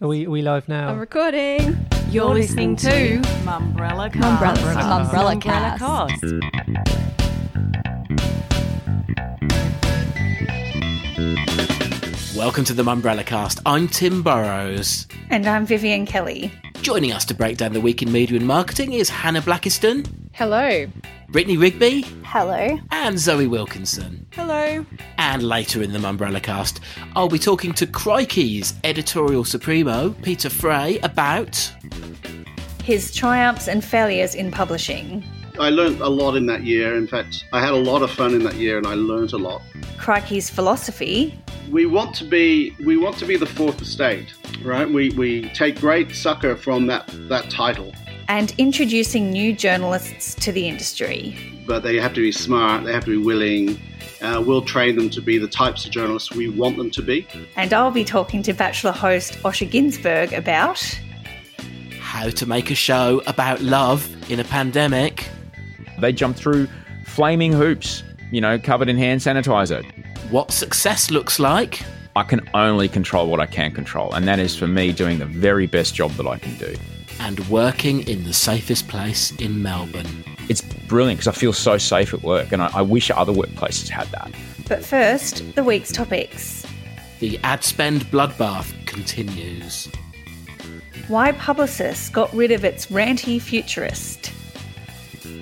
Are we, are we live now? I'm recording. You're, listening, to Mumbrella Cast. Mumbrella, Mumbrella, Mumbrella Cast. Cast. Welcome to the Mumbrella Cast. I'm Tim Burrows. And I'm Vivian Kelly. Joining us to break down the week in media and marketing is Hannah Blackiston, Hello. Brittany Rigby, Hello. and Zoe Wilkinson. Hello. And later in the Mumbrella Cast, I'll be talking to Crikey's editorial supremo, Peter Fray, about His triumphs and failures in publishing. I learned a lot in that year. In fact, I had a lot of fun in that year and I learned a lot. Crikey's philosophy. We want to be we want to be the fourth estate, right? We we take great succor from that that title, And introducing new journalists to the industry. but they have to be smart, they have to be willing. Uh, we'll train them to be the types of journalists we want them to be. And I'll be talking to Bachelor host Osher Günsberg about how to make a show about love in a pandemic, They jump through flaming hoops, you know, covered in hand sanitizer. what success looks like, I can only control what I can control, and that is for me doing the very best job that I can do. And working in the safest place in Melbourne. It's brilliant because I feel so safe at work, and I, I wish other workplaces had that. But first, the week's topics. The ad spend bloodbath continues. Why Publicis got rid of its ranty futurist.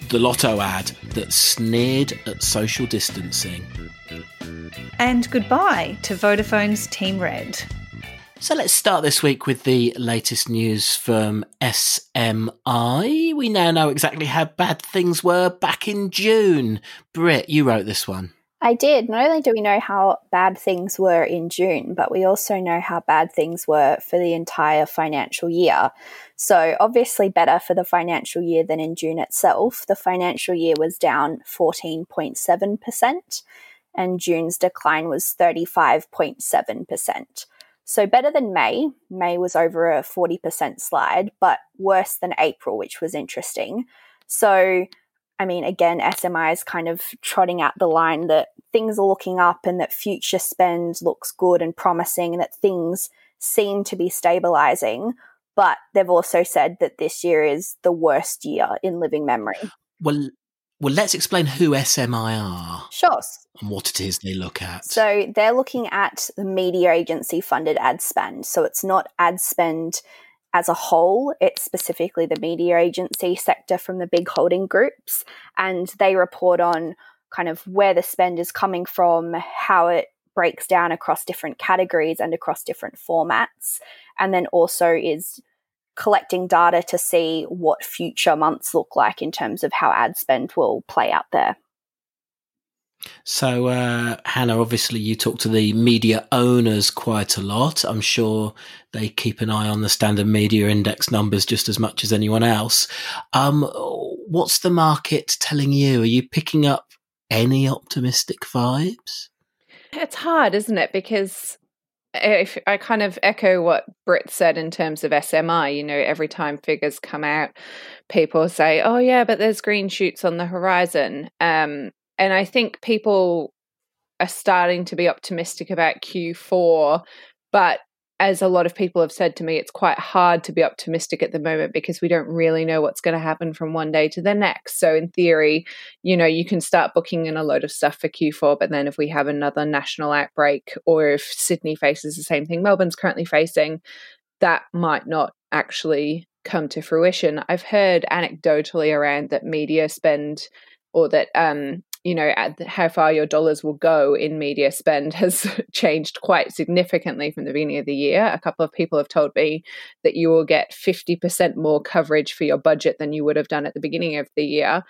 The lotto ad that sneered at social distancing. And goodbye to Vodafone's Team Red. So let's start this week with the latest news from SMI. We now know exactly how bad things were back in June. Britt, you wrote this one. I did. Not only do we know how bad things were in June, but we also know how bad things were for the entire financial year. So, obviously, better for the financial year than in June itself. The financial year was down 14.7%, and June's decline was 35.7%. So, better than May. May was over a 40% slide, but worse than April, which was interesting. So, I mean, again, SMI is kind of trotting out the line that things are looking up and that future spend looks good and promising and that things seem to be stabilizing. But they've also said that this year is the worst year in living memory. Well, well, let's explain who SMI are Sure. and what it is they look at. So they're looking at the media agency funded ad spend. So it's not ad spend as a whole, it's specifically the media agency sector from the big holding groups. And they report on kind of where the spend is coming from, how it breaks down across different categories and across different formats. And then also is collecting data to see what future months look like in terms of how ad spend will play out there. So, uh, Hannah, obviously, you talk to the media owners quite a lot. I'm sure they keep an eye on the standard media index numbers just as much as anyone else. Um, what's the market telling you? Are you picking up any optimistic vibes? It's hard, isn't it? Because if I kind of echo what Britt said in terms of SMI, you know, every time figures come out, people say, "Oh yeah, but there's green shoots on the horizon." Um, and I think people are starting to be optimistic about Q4, but as a lot of people have said to me, it's quite hard to be optimistic at the moment because we don't really know what's going to happen from one day to the next. So, in theory, you know, you can start booking in a load of stuff for Q4, but then if we have another national outbreak or if Sydney faces the same thing Melbourne's currently facing, that might not actually come to fruition. I've heard anecdotally around that media spend or that um you know the, how far your dollars will go in media spend has changed quite significantly from the beginning of the year. A couple of people have told me that you will get 50% more coverage for your budget than you would have done at the beginning of the year.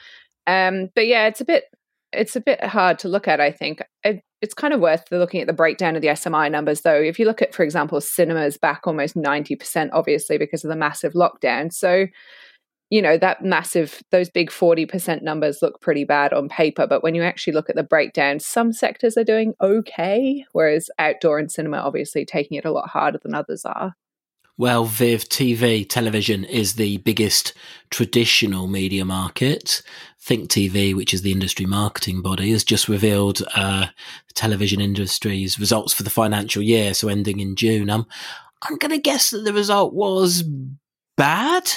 Um but yeah it's a bit it's a bit hard to look at i think. It, it's kind of worth looking at the breakdown of the smi numbers though. If you look at for example cinemas back almost 90% obviously because of the massive lockdown. So you know that massive those big 40% numbers look pretty bad on paper but when you actually look at the breakdown some sectors are doing okay whereas outdoor and cinema obviously taking it a lot harder than others are Well, Viv TV, television is the biggest traditional media market. Think TV, which is the industry marketing body, has just revealed uh, television industry's results for the financial year, so ending in June. Um, I'm going to guess that the result was bad.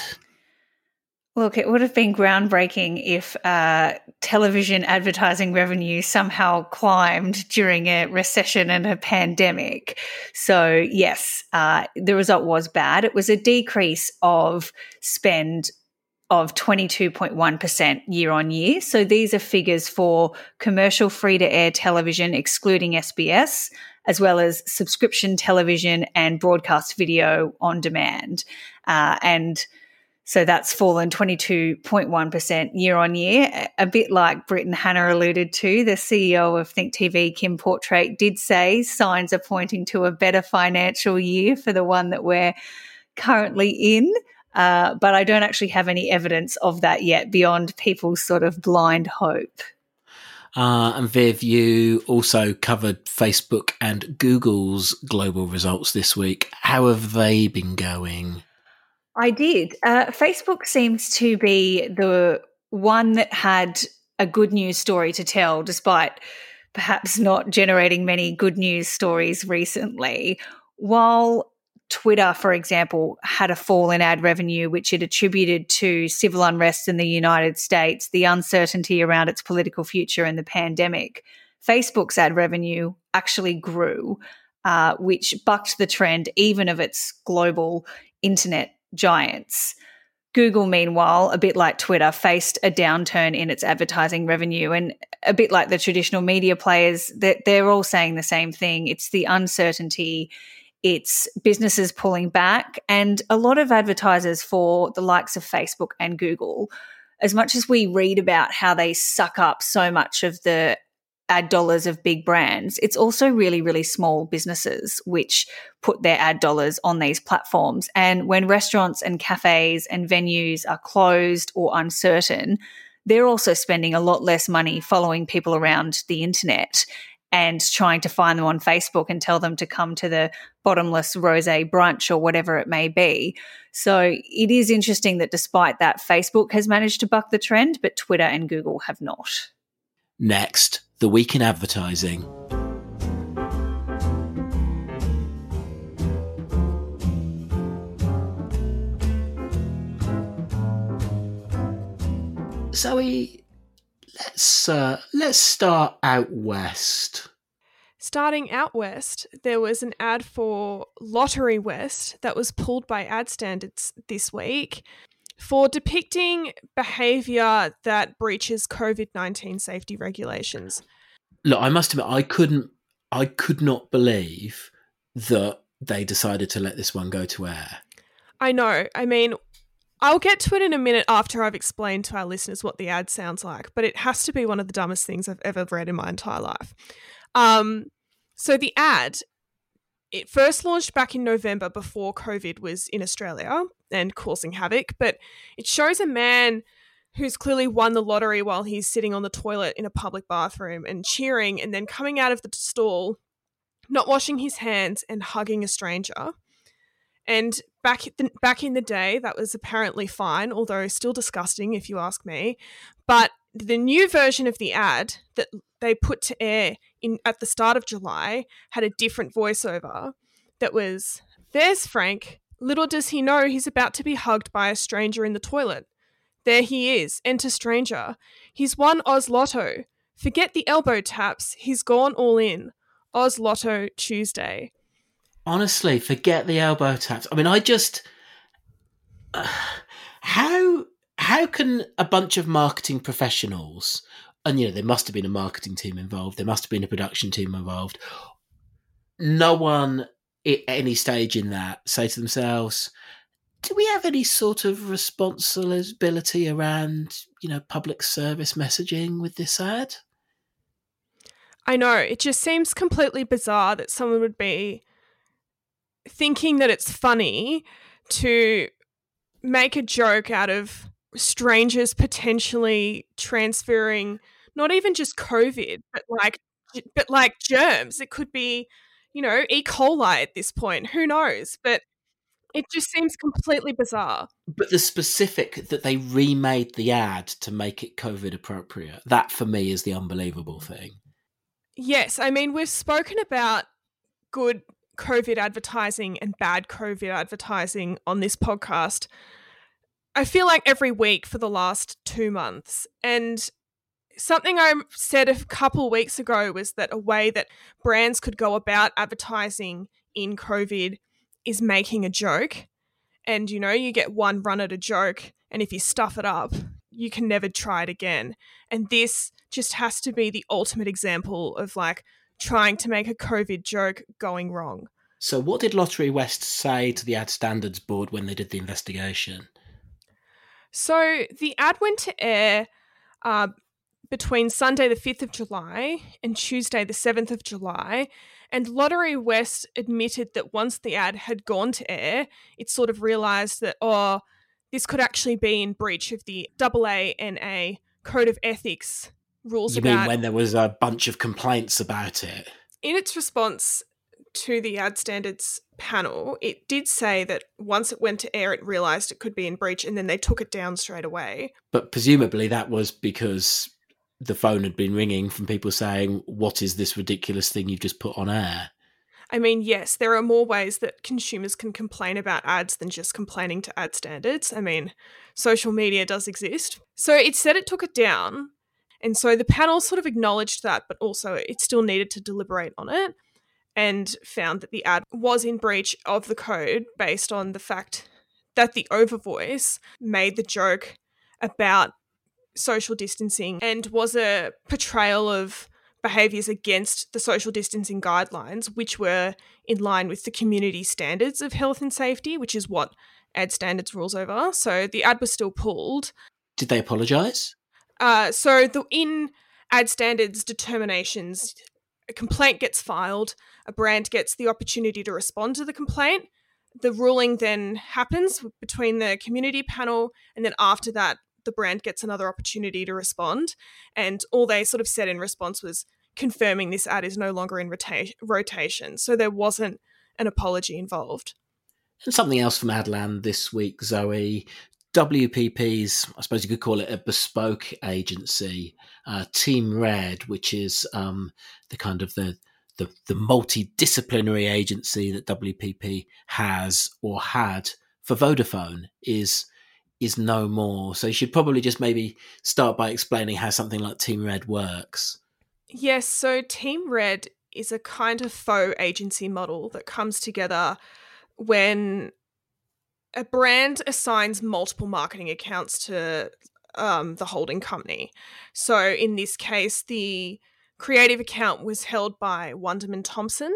Look, it would have been groundbreaking if uh, television advertising revenue somehow climbed during a recession and a pandemic. So, yes, uh, the result was bad. It was a decrease of spend of 22.1% year on year. So, these are figures for commercial free to air television, excluding SBS, as well as subscription television and broadcast video on demand. Uh, and so that's fallen 22.1% year on year. A bit like Brit and Hannah alluded to, the CEO of Think TV, Kim Portrate, did say signs are pointing to a better financial year for the one that we're currently in. Uh, but I don't actually have any evidence of that yet beyond people's sort of blind hope. Uh, and Viv, you also covered Facebook and Google's global results this week. How have they been going? I did. Uh, Facebook seems to be the one that had a good news story to tell, despite perhaps not generating many good news stories recently. While Twitter, for example, had a fall in ad revenue, which it attributed to civil unrest in the United States, the uncertainty around its political future, and the pandemic. Facebook's ad revenue actually grew, uh, which bucked the trend even of its global internet giants. Google, meanwhile, a bit like Twitter, faced a downturn in its advertising revenue. And a bit like the traditional media players, they're, they're all saying the same thing. It's the uncertainty, it's businesses pulling back, and a lot of advertisers for the likes of Facebook and Google. As much as we read about how they suck up so much of the ad dollars of big brands, it's also really, really small businesses which put their ad dollars on these platforms. And when restaurants and cafes and venues are closed or uncertain, they're also spending a lot less money following people around the internet and trying to find them on Facebook and tell them to come to the bottomless rose brunch or whatever it may be. So it is interesting that despite that, Facebook has managed to buck the trend, but Twitter and Google have not. Next, the week in advertising. Zoe, let's uh, let's start out west. Starting out west, there was an ad for Lotterywest that was pulled by ad standards this week for depicting behavior that breaches COVID 19 safety regulations. Look, I must admit, I couldn't, I could not believe that they decided to let this one go to air. I know. I mean, I'll get to it in a minute after I've explained to our listeners what the ad sounds like, but it has to be one of the dumbest things I've ever read in my entire life. Um, so the ad, it first launched back in November before COVID was in Australia and causing havoc, but it shows a man who's clearly won the lottery while he's sitting on the toilet in a public bathroom and cheering and then coming out of the stall, not washing his hands and hugging a stranger. And back back in the day, that was apparently fine, although still disgusting if you ask me. But the new version of the ad that they put to air in at the start of July had a different voiceover that was there's Frank. Little does he know he's about to be hugged by a stranger in the toilet. There he is, enter stranger. He's won Oz Lotto. Forget the elbow taps, he's gone all in. Oz Lotto Tuesday. Honestly, forget the elbow taps. I mean, I just uh, how how can a bunch of marketing professionals and you know there must have been a marketing team involved, there must have been a production team involved. No one at any stage in that say to themselves, do we have any sort of responsibility around, you know, public service messaging with this ad? I know. It just seems completely bizarre that someone would be thinking that it's funny to make a joke out of strangers potentially transferring not even just COVID, but like but like germs. It could be, you know, E. coli at this point. Who knows? But it just seems completely bizarre. But the specific that they remade the ad to make it COVID appropriate, that for me is the unbelievable thing. Yes, I mean we've spoken about good COVID advertising and bad COVID advertising on this podcast, I feel like every week for the last two months. And something I said a couple weeks ago was that a way that brands could go about advertising in COVID is making a joke. And you know, you get one run at a joke, and if you stuff it up, you can never try it again. And this just has to be the ultimate example of like trying to make a COVID joke going wrong. So, what did Lotterywest say to the ad standards board when they did the investigation? So, the ad went to air uh, between Sunday, the 5th of July, and Tuesday, the 7th of July. And Lotterywest admitted that once the ad had gone to air, it sort of realised that, oh, this could actually be in breach of the AANA Code of Ethics rules You mean when there was a bunch of complaints about it? in its response to the ad standards panel, it did say that once it went to air, it realized it could be in breach and then they took it down straight away. But presumably that was because the phone had been ringing from people saying, What is this ridiculous thing you've just put on air? I mean, yes, there are more ways that consumers can complain about ads than just complaining to ad standards. I mean, social media does exist. So it said it took it down. And so the panel sort of acknowledged that, but also it still needed to deliberate on it and found that the ad was in breach of the code based on the fact that the overvoice made the joke about social distancing and was a portrayal of behaviours against the social distancing guidelines, which were in line with the community standards of health and safety, which is what ad standards rules over. So the ad was still pulled. Did they apologise? Uh, so the in ad standards determinations, a complaint gets filed, a brand gets the opportunity to respond to the complaint. The ruling then happens between the community panel, and then after that, the brand gets another opportunity to respond. And all they sort of said in response was confirming this ad is no longer in rota- rotation. So there wasn't an apology involved. And something else from Adland this week, Zoe. WPP's, I suppose you could call it a bespoke agency, uh, Team Red, which is um, the kind of the, the the multidisciplinary agency that WPP has or had for Vodafone, is is no more. So you should probably just maybe start by explaining how something like Team Red works. Yes, so Team Red is a kind of faux agency model that comes together when a brand assigns multiple marketing accounts to um, the holding company. So in this case, the creative account was held by Wunderman Thompson,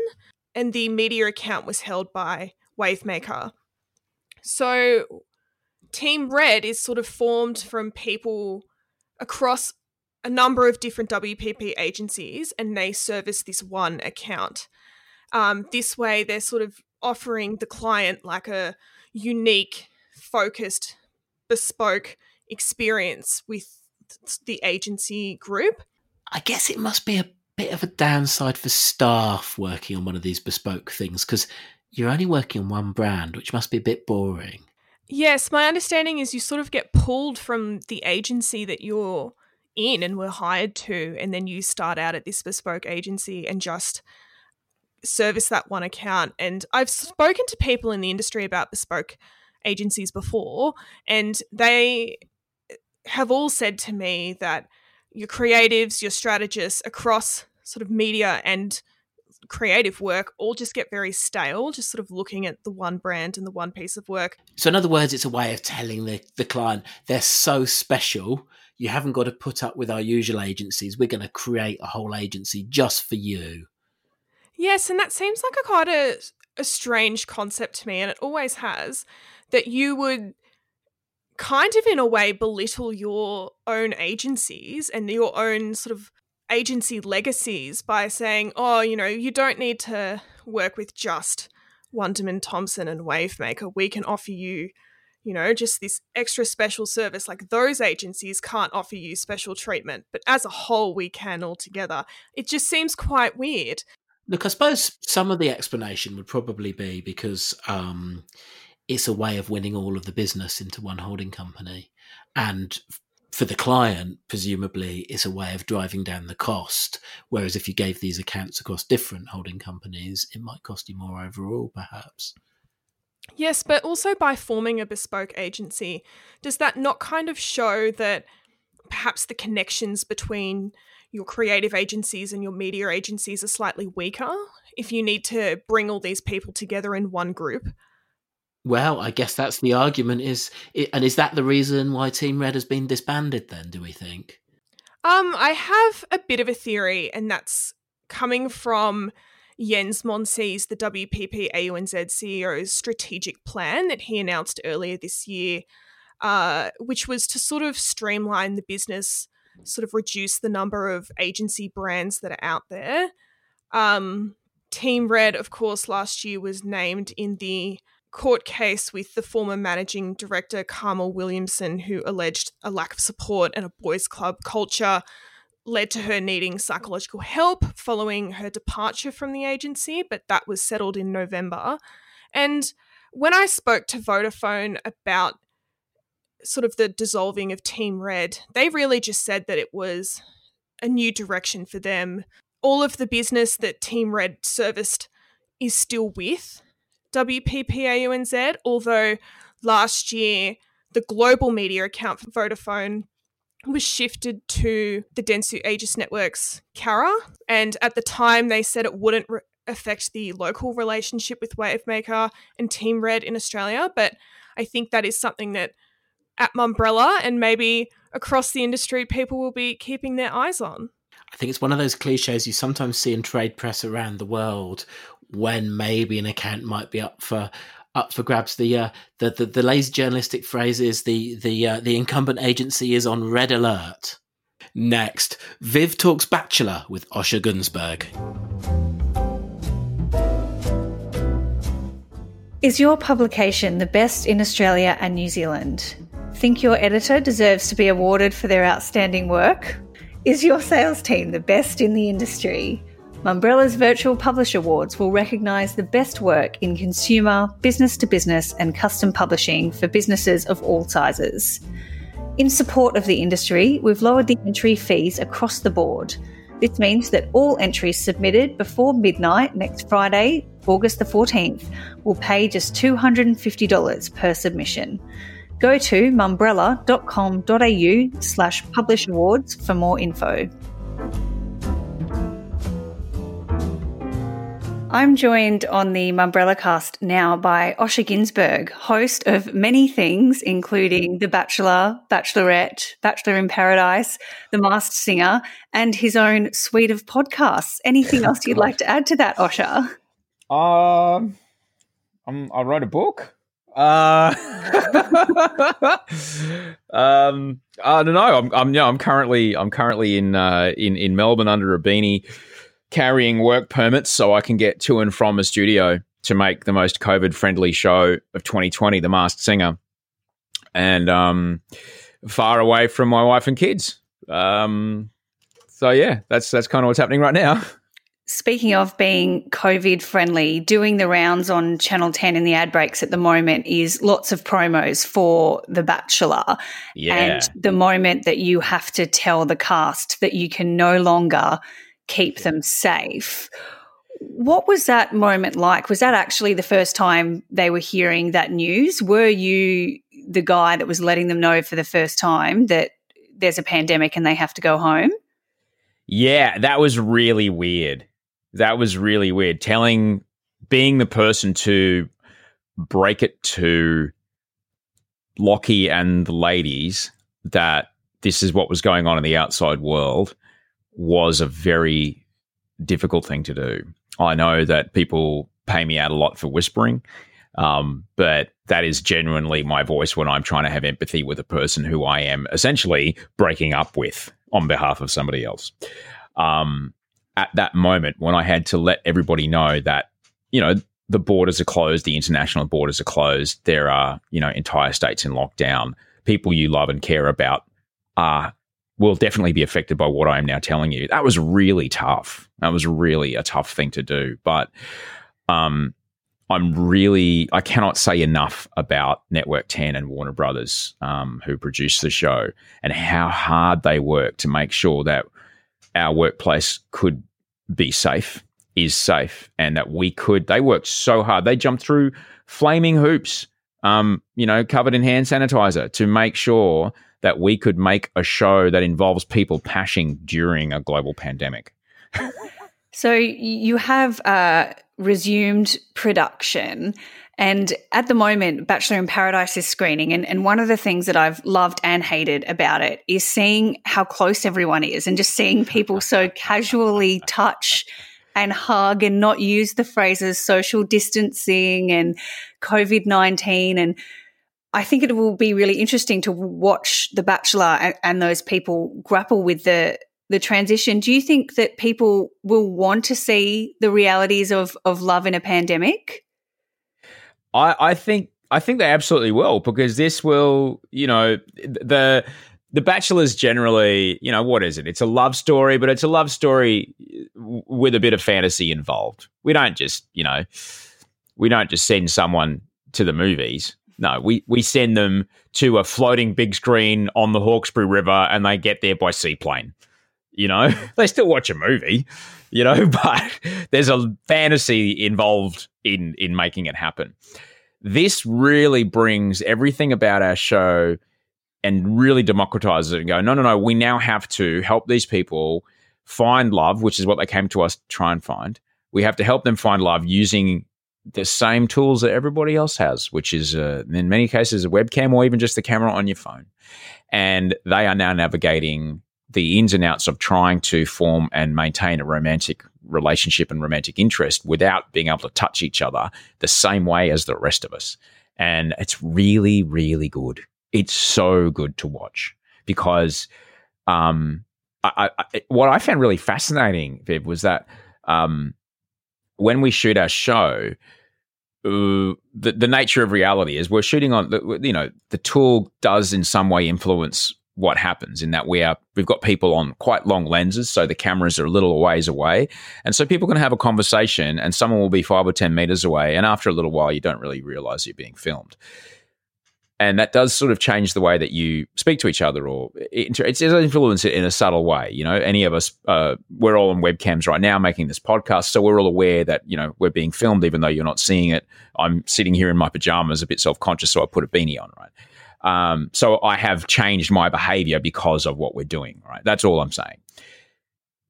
and the media account was held by Wavemaker. So Team Red is sort of formed from people across a number of different WPP agencies, and they service this one account. Um, this way, they're sort of offering the client like a unique, focused, bespoke experience with the agency group. I guess it must be a bit of a downside for staff working on one of these bespoke things because you're only working on one brand, which must be a bit boring. Yes, my understanding is you sort of get pulled from the agency that you're in and were hired to, and then you start out at this bespoke agency and just service that one account. And I've spoken to people in the industry about bespoke agencies before, and they have all said to me that your creatives, your strategists across sort of media and creative work all just get very stale, just sort of looking at the one brand and the one piece of work. So, in other words, it's a way of telling the, the client they're so special. You haven't got to put up with our usual agencies. We're going to create a whole agency just for you. Yes, and that seems like a quite a, a strange concept to me, and it always has, that you would kind of in a way belittle your own agencies and your own sort of agency legacies by saying, oh, you know, you don't need to work with just Wunderman Thompson and Wavemaker. We can offer you, you know, just this extra special service. Like those agencies can't offer you special treatment, but as a whole, we can altogether. It just seems quite weird. Look, I suppose some of the explanation would probably be because um, it's a way of winning all of the business into one holding company. And for the client, presumably, it's a way of driving down the cost. Whereas if you gave these accounts across different holding companies, it might cost you more overall, perhaps. Yes, but also by forming a bespoke agency, does that not kind of show that perhaps the connections between your creative agencies and your media agencies are slightly weaker if you need to bring all these people together in one group? Well, I guess that's the argument. Is and is that the reason why Team Red has been disbanded? Then, do we think? Um, I have a bit of a theory, and that's coming from Jens Monsees, the WPP AUNZ CEO's strategic plan that he announced earlier this year, uh, which was to sort of streamline the business, sort of reduce the number of agency brands that are out there. Um, Team Red, of course, last year was named in the court case with the former managing director Carmel Williamson, who alleged a lack of support and a boys' club culture led to her needing psychological help following her departure from the agency, but that was settled in November. And when I spoke to Vodafone about sort of the dissolving of Team Red, they really just said that it was a new direction for them. All of the business that Team Red serviced is still with WPPAUNZ, although last year the global media account for Vodafone was shifted to the Dentsu Aegis Network's Carat. And at the time, they said it wouldn't re- affect the local relationship with Wavemaker and Team Red in Australia. But I think that is something that at Mumbrella and maybe across the industry, people will be keeping their eyes on. I think it's one of those cliches you sometimes see in trade press around the world when maybe an account might be up for up for grabs. The uh, the, the the lazy journalistic phrase is the the uh, the incumbent agency is on red alert. Next, Viv talks Bachelor with Osher Günsberg. Is your publication the best in Australia and New Zealand? Think your editor deserves to be awarded for their outstanding work? Is your sales team the best in the industry? Mumbrella's Virtual Publish Awards will recognise the best work in consumer, business to business, and custom publishing for businesses of all sizes. In support of the industry, we've lowered the entry fees across the board. This means that all entries submitted before midnight next Friday, August the 14th, will pay just $250 per submission. Go to mumbrella.com.au slash publish awards for more info. I'm joined on the Mumbrella cast now by Osher Günsberg, host of many things, including The Bachelor, Bachelorette, Bachelor in Paradise, The Masked Singer, and his own suite of podcasts. Anything else you'd like to add to that, Osher? Um, I'm, I wrote a book. Uh, um, I don't know. I'm, I'm, yeah, I'm currently, I'm currently in, uh, in, in Melbourne under a beanie carrying work permits so I can get to and from a studio to make the most COVID friendly show of 2020, The Masked Singer, and um, far away from my wife and kids. Um, so yeah, that's that's kind of what's happening right now. Speaking of being COVID friendly, doing the rounds on Channel 10 in the ad breaks at the moment is lots of promos for The Bachelor. Yeah. And the moment that you have to tell the cast that you can no longer keep them safe. What was that moment like? Was that actually the first time they were hearing that news? Were you the guy that was letting them know for the first time that there's a pandemic and they have to go home? Yeah, that was really weird. That was really weird. Telling, being the person to break it to Locky and the ladies that this is what was going on in the outside world was a very difficult thing to do. I know that people pay me out a lot for whispering, um, but that is genuinely my voice when I'm trying to have empathy with a person who I am essentially breaking up with on behalf of somebody else. Um, at that moment, when I had to let everybody know that, you know, the borders are closed, the international borders are closed, there are, you know, entire states in lockdown, people you love and care about are will definitely be affected by what I am now telling you. That was really tough. That was really a tough thing to do. But um, I'm really, I cannot say enough about Network 10 and Warner Brothers, um, who produced the show, and how hard they work to make sure that our workplace could be safe, is safe, and that we could. They worked so hard. They jumped through flaming hoops, um, you know, covered in hand sanitizer to make sure that we could make a show that involves people pashing during a global pandemic. So you have uh, resumed production. And at the moment, Bachelor in Paradise is screening. And, and one of the things that I've loved and hated about it is seeing how close everyone is and just seeing people so casually touch and hug and not use the phrases social distancing and COVID 19. And I think it will be really interesting to watch The Bachelor and, and those people grapple with the the transition. Do you think that people will want to see the realities of of love in a pandemic? I, I think I think they absolutely will because this will, you know, the the Bachelor's generally, you know, what is it? It's a love story, but it's a love story with a bit of fantasy involved. We don't just, you know, we don't just send someone to the movies. No, we we send them to a floating big screen on the Hawkesbury River, and they get there by seaplane. You know, they still watch a movie, you know, but there's a fantasy involved in in making it happen. This really brings everything about our show and really democratizes it and go, no, no, no, we now have to help these people find love, which is what they came to us to try and find. We have to help them find love using the same tools that everybody else has, which is uh, in many cases a webcam or even just the camera on your phone. And they are now navigating the ins and outs of trying to form and maintain a romantic relationship and romantic interest without being able to touch each other the same way as the rest of us. And it's really, really good. It's so good to watch because um, I, I, what I found really fascinating, Viv, was that um, when we shoot our show, the, the nature of reality is we're shooting on, you know, the tool does in some way influence what happens in that we are we've got people on quite long lenses so the cameras are a little ways away. And so people can have a conversation and someone will be five or ten meters away and after a little while you don't really realize you're being filmed and that does sort of change the way that you speak to each other or it, it's influence it in a subtle way you know any of us uh, we're all on webcams right now making this podcast so we're all aware that you know we're being filmed even though you're not seeing it i'm sitting here in my pajamas a bit self-conscious so i put a beanie on right um, so I have changed my behavior because of what we're doing, right? That's all I'm saying.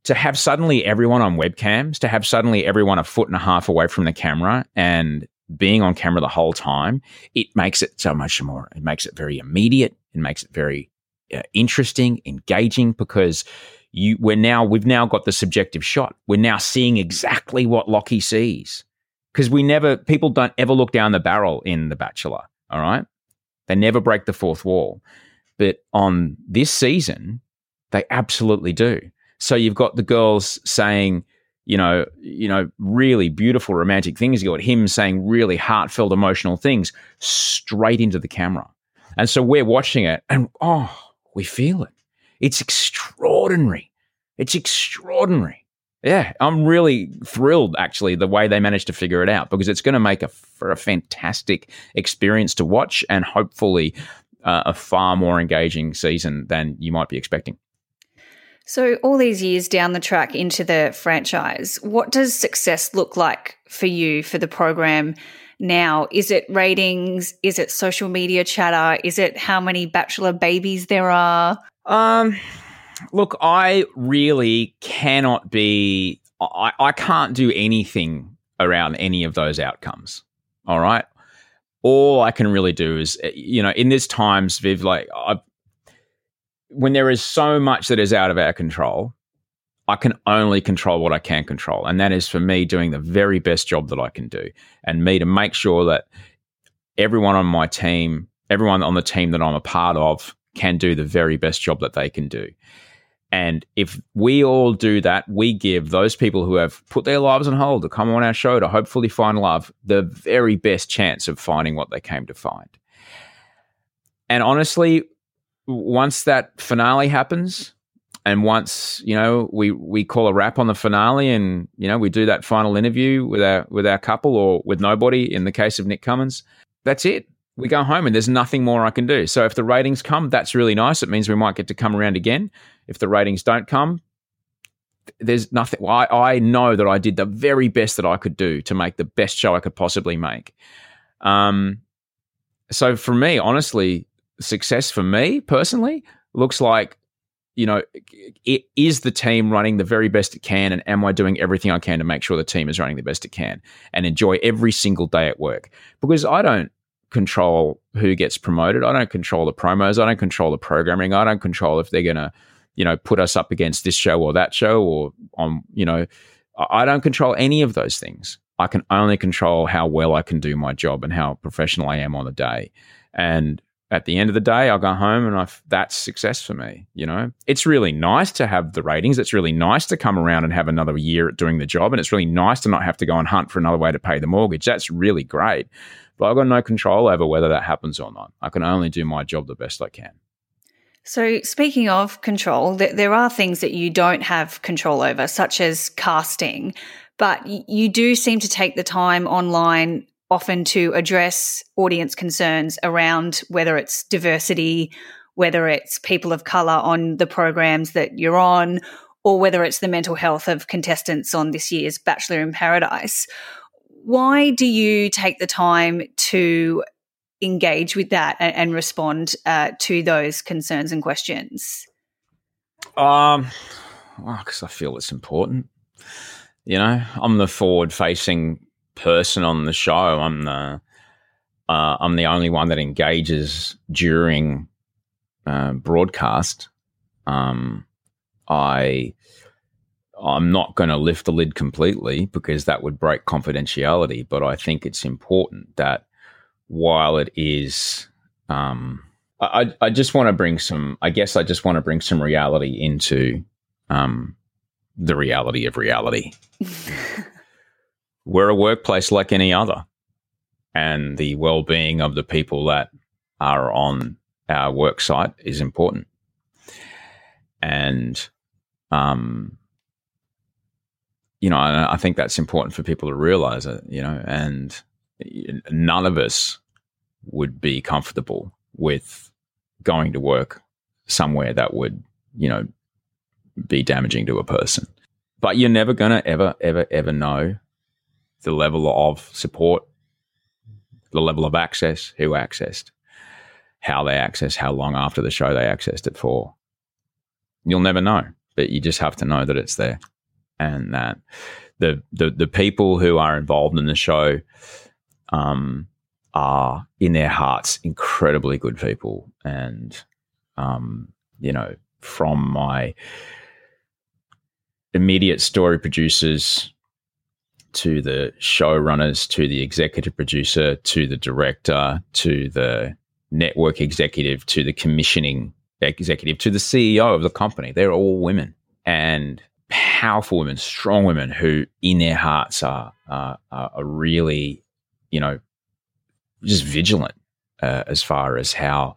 To have suddenly everyone on webcams, to have suddenly everyone a foot and a half away from the camera and being on camera the whole time, it makes it so much more. It makes it very immediate. It makes it very uh, interesting, engaging because you we're now we've now got the subjective shot. We're now seeing exactly what Locky sees because we never people don't ever look down the barrel in The Bachelor. All right, they never break the fourth wall. But on this season, they absolutely do. So you've got the girls saying, you know, you know, really beautiful romantic things. You got him saying really heartfelt, emotional things straight into the camera. And so we're watching it and oh, we feel it. It's extraordinary. It's extraordinary. Yeah, I'm really thrilled actually the way they managed to figure it out because it's going to make a for a fantastic experience to watch and hopefully uh, a far more engaging season than you might be expecting. So, all these years down the track into the franchise, what does success look like for you for the program now? Is it ratings? Is it social media chatter? Is it how many bachelor babies there are? Um, look, I really cannot be, I, I can't do anything around any of those outcomes. All right. All I can really do is, eh, you know, in this times, Viv, like, I, when there is so much that is out of our control, I can only control what I can control. And that is for me doing the very best job that I can do and me to make sure that everyone on my team, everyone on the team that I'm a part of, can do the very best job that they can do. And if we all do that, we give those people who have put their lives on hold to come on our show to hopefully find love the very best chance of finding what they came to find. And honestly, once that finale happens, and once you know we we call a wrap on the finale, and you know we do that final interview with our with our couple or with nobody. In the case of Nick Cummins, that's it. We go home, and there's nothing more I can do. So if the ratings come, that's really nice. It means we might get to come around again. If the ratings don't come, there's nothing. I, I know that I did the very best that I could do to make the best show I could possibly make. Um, so for me, honestly, success for me personally looks like you know, it is the team running the very best it can, and am I doing everything I can to make sure the team is running the best it can and enjoy every single day at work? Because I don't control who gets promoted. I don't control the promos. I don't control the programming. I don't control if they're going to, you know, put us up against this show or that show or on, you know, I don't control any of those things. I can only control how well I can do my job and how professional I am on the day. And at the end of the day, I'll go home and I've, that's success for me. You know, it's really nice to have the ratings. It's really nice to come around and have another year at doing the job. And it's really nice to not have to go and hunt for another way to pay the mortgage. That's really great. But I've got no control over whether that happens or not. I can only do my job the best I can. So, speaking of control, th- there are things that you don't have control over, such as casting, but you do seem to take the time online often to address audience concerns around whether it's diversity, whether it's people of color on the programs that you're on, or whether it's the mental health of contestants on this year's Bachelor in Paradise. Why do you take the time to engage with that and, and respond uh, to those concerns and questions? Um, because well, I feel it's important. You know, I'm the forward facing person on the show. I'm the uh, I'm the only one that engages during uh, broadcast. Um, I I'm not going to lift the lid completely because that would break confidentiality. But I think it's important that while it is, um, I I just want to bring some. I guess I just want to bring some reality into um, the reality of reality. we're a workplace like any other. And the well being of the people that are on our work site is important. And, um, you know, I, think that's important for people to realize it, you know, and none of us would be comfortable with going to work somewhere that would, you know, be damaging to a person. But you're never going to ever, ever, ever know the level of support, the level of access, who accessed, how they accessed, how long after the show they accessed it for. You'll never know, but you just have to know that it's there and that the the, the people who are involved in the show um, are in their hearts incredibly good people and um, you know from my immediate story producers to the showrunners, to the executive producer, to the director, to the network executive, to the commissioning executive, to the CEO of the company. They're all women and powerful women, strong women who, in their hearts, are are, are really, you know, just vigilant uh, as far as how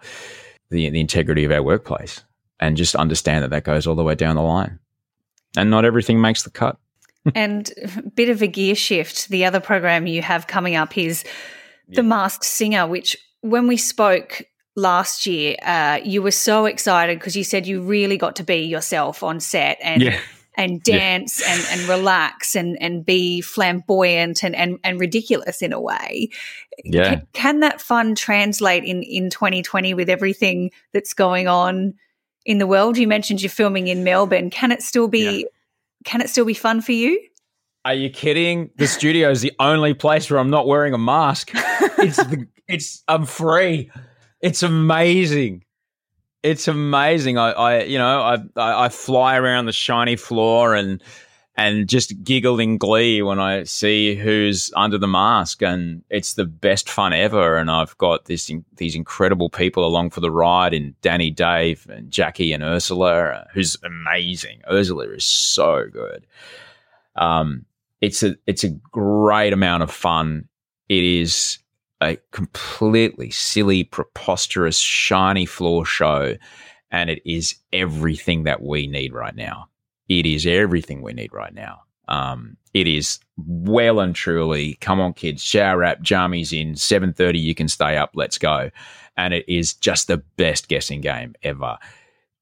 the the integrity of our workplace, and just understand that that goes all the way down the line. And not everything makes the cut and a bit of a gear shift. The other program you have coming up is yeah. The Masked Singer, which when we spoke last year, uh, you were so excited because you said you really got to be yourself on set and yeah. and dance yeah. and, and relax and, and be flamboyant and, and, and ridiculous in a way. Yeah. Can, can that fun translate in, in 2020 with everything that's going on in the world? You mentioned you're filming in Melbourne. Can it still be can it still be fun for you? Are you kidding? The studio is the only place where I'm not wearing a mask. It's the, it's I'm free. It's amazing. It's amazing. I, I you know I, I I fly around the shiny floor and and just giggle in glee when I see who's under the mask, and it's the best fun ever. And I've got this these incredible people along for the ride, in Dannii, Dave, and Jackie, and Urzila, who's amazing. Urzila is so good. Um, it's a it's a great amount of fun. It is a completely silly, preposterous, shiny floor show and it is everything that we need right now. It is everything we need right now. Um, it is well and truly, come on, kids, shower wrap, jammies in, 7.30, you can stay up, let's go. And it is just the best guessing game ever.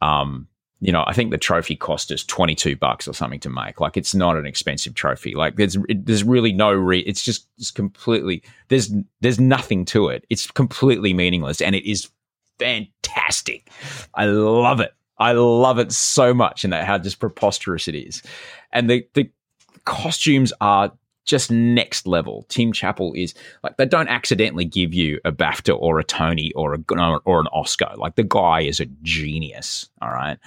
Um, you know, I think the trophy cost us 22 bucks or something to make. Like it's not an expensive trophy. Like there's it, there's really no re it's just it's completely there's there's nothing to it. It's completely meaningless and it is fantastic. I love it. I love it so much and that how just preposterous it is. And the the costumes are just next level. Tim Chappel is like they don't accidentally give you a BAFTA or a Tony or a or an Oscar. Like the guy is a genius. All right,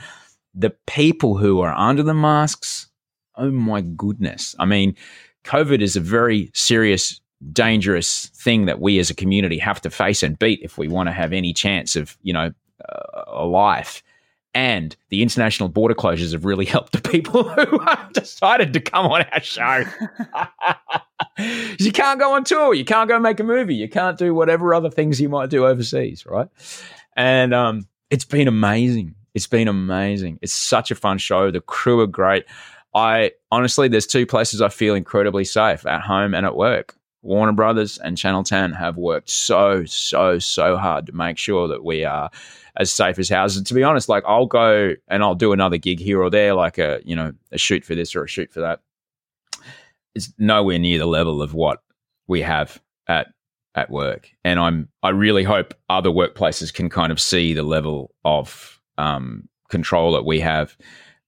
the people who are under the masks. Oh my goodness! I mean, COVID is a very serious, dangerous thing that we as a community have to face and beat if we want to have any chance of you know uh, a life. And the international border closures have really helped the people who have decided to come on our show. you can't go on tour, you can't go make a movie, you can't do whatever other things you might do overseas, right? And um, it's been amazing. It's been amazing. It's such a fun show. The crew are great. I honestly, there's two places I feel incredibly safe at home and at work. Warner Brothers and Channel 10 have worked so, so, so hard to make sure that we are as safe as houses. To be honest, like I'll go and I'll do another gig here or there, like a you know a shoot for this or a shoot for that. It's nowhere near the level of what we have at at work, and I'm I really hope other workplaces can kind of see the level of um, control that we have,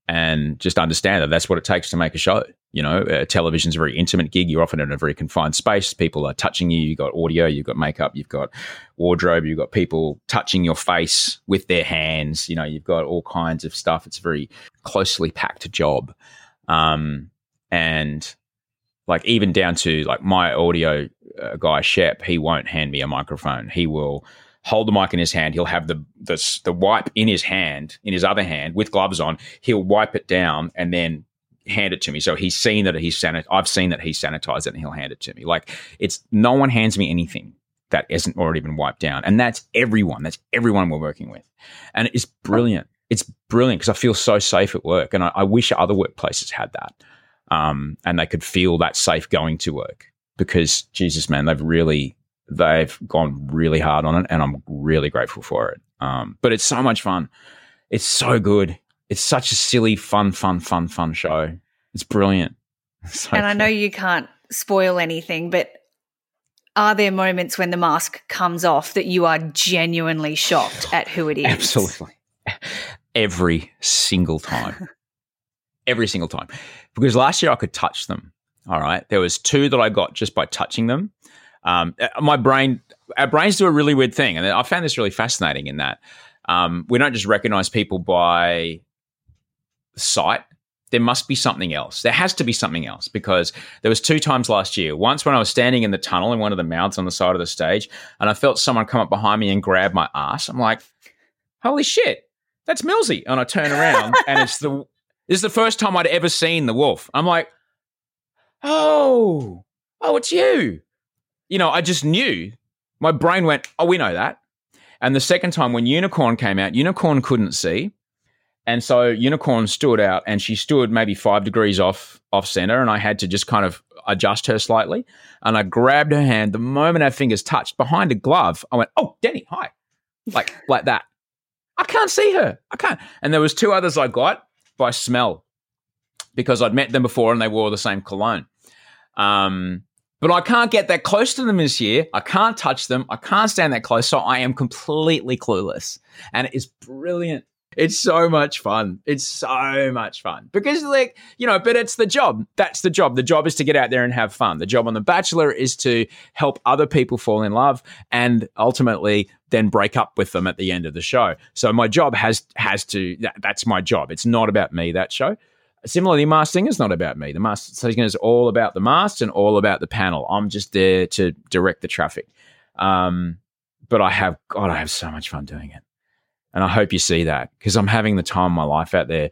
and just understand that that's what it takes to make a show. You know, uh, television's a very intimate gig. You're often in a very confined space. People are touching you. You've got audio, you've got makeup, you've got wardrobe, you've got people touching your face with their hands. You know, you've got all kinds of stuff. It's a very closely packed job. Um, and like even down to like my audio uh, guy Shep, he won't hand me a microphone. He will hold the mic in his hand. He'll have the, the the wipe in his hand, in his other hand, with gloves on. He'll wipe it down and then hand it to me. So he's seen that he's sanit. I've seen that he's sanitized it, and he'll hand it to me. Like it's no one hands me anything that isn't already been wiped down, and that's everyone. That's everyone we're working with, and it's brilliant. It's brilliant because I feel so safe at work, and I, I wish other workplaces had that, um, and they could feel that safe going to work. Because Jesus, man, they've really they've gone really hard on it, and I'm really grateful for it. Um, but it's so much fun. It's so good it's such a silly, fun, fun, fun, fun show. It's brilliant. So and I know you can't spoil anything, but are there moments when the mask comes off that you are genuinely shocked at who it is? Absolutely. Every single time. Every single time. Because last year I could touch them. All right. There was two that I got just by touching them. Um, uh, my brain, our brains do a really weird thing. And I found this really fascinating in that um, we don't just recognize people by sight, there must be something else. There has to be something else because there was two times last year. Once when I was standing in the tunnel in one of the mouths on the side of the stage, and I felt someone come up behind me and grab my ass. I'm like, "Holy shit, that's Millsy!" And I turn around, and it's the this is the first time I'd ever seen the wolf. I'm like, "Oh, oh, it's you." You know, I just knew. My brain went, "Oh, we know that." And the second time when Unicorn came out, Unicorn couldn't see. And so Unicorn stood out and she stood maybe five degrees off off center and I had to just kind of adjust her slightly. And I grabbed her hand. The moment our fingers touched behind a glove, I went, Oh, Denny, hi. Like like that. I can't see her. I can't. And there was two others I got by smell because I'd met them before and they wore the same cologne. Um, but I can't get that close to them this year. I can't touch them. I can't stand that close. So I am completely clueless. And it is brilliant. It's so much fun. It's so much fun because, like, you know, but it's the job. That's the job. The job is to get out there and have fun. The job on The Bachelor is to help other people fall in love and ultimately then break up with them at the end of the show. So my job has has to. That, that's my job. It's not about me. That show. Similarly, Masked Singer is not about me. The Masked Singer is all about the masked and all about the panel. I'm just there to direct the traffic. Um, but I have God, I have so much fun doing it. And I hope you see that because I'm having the time of my life out there.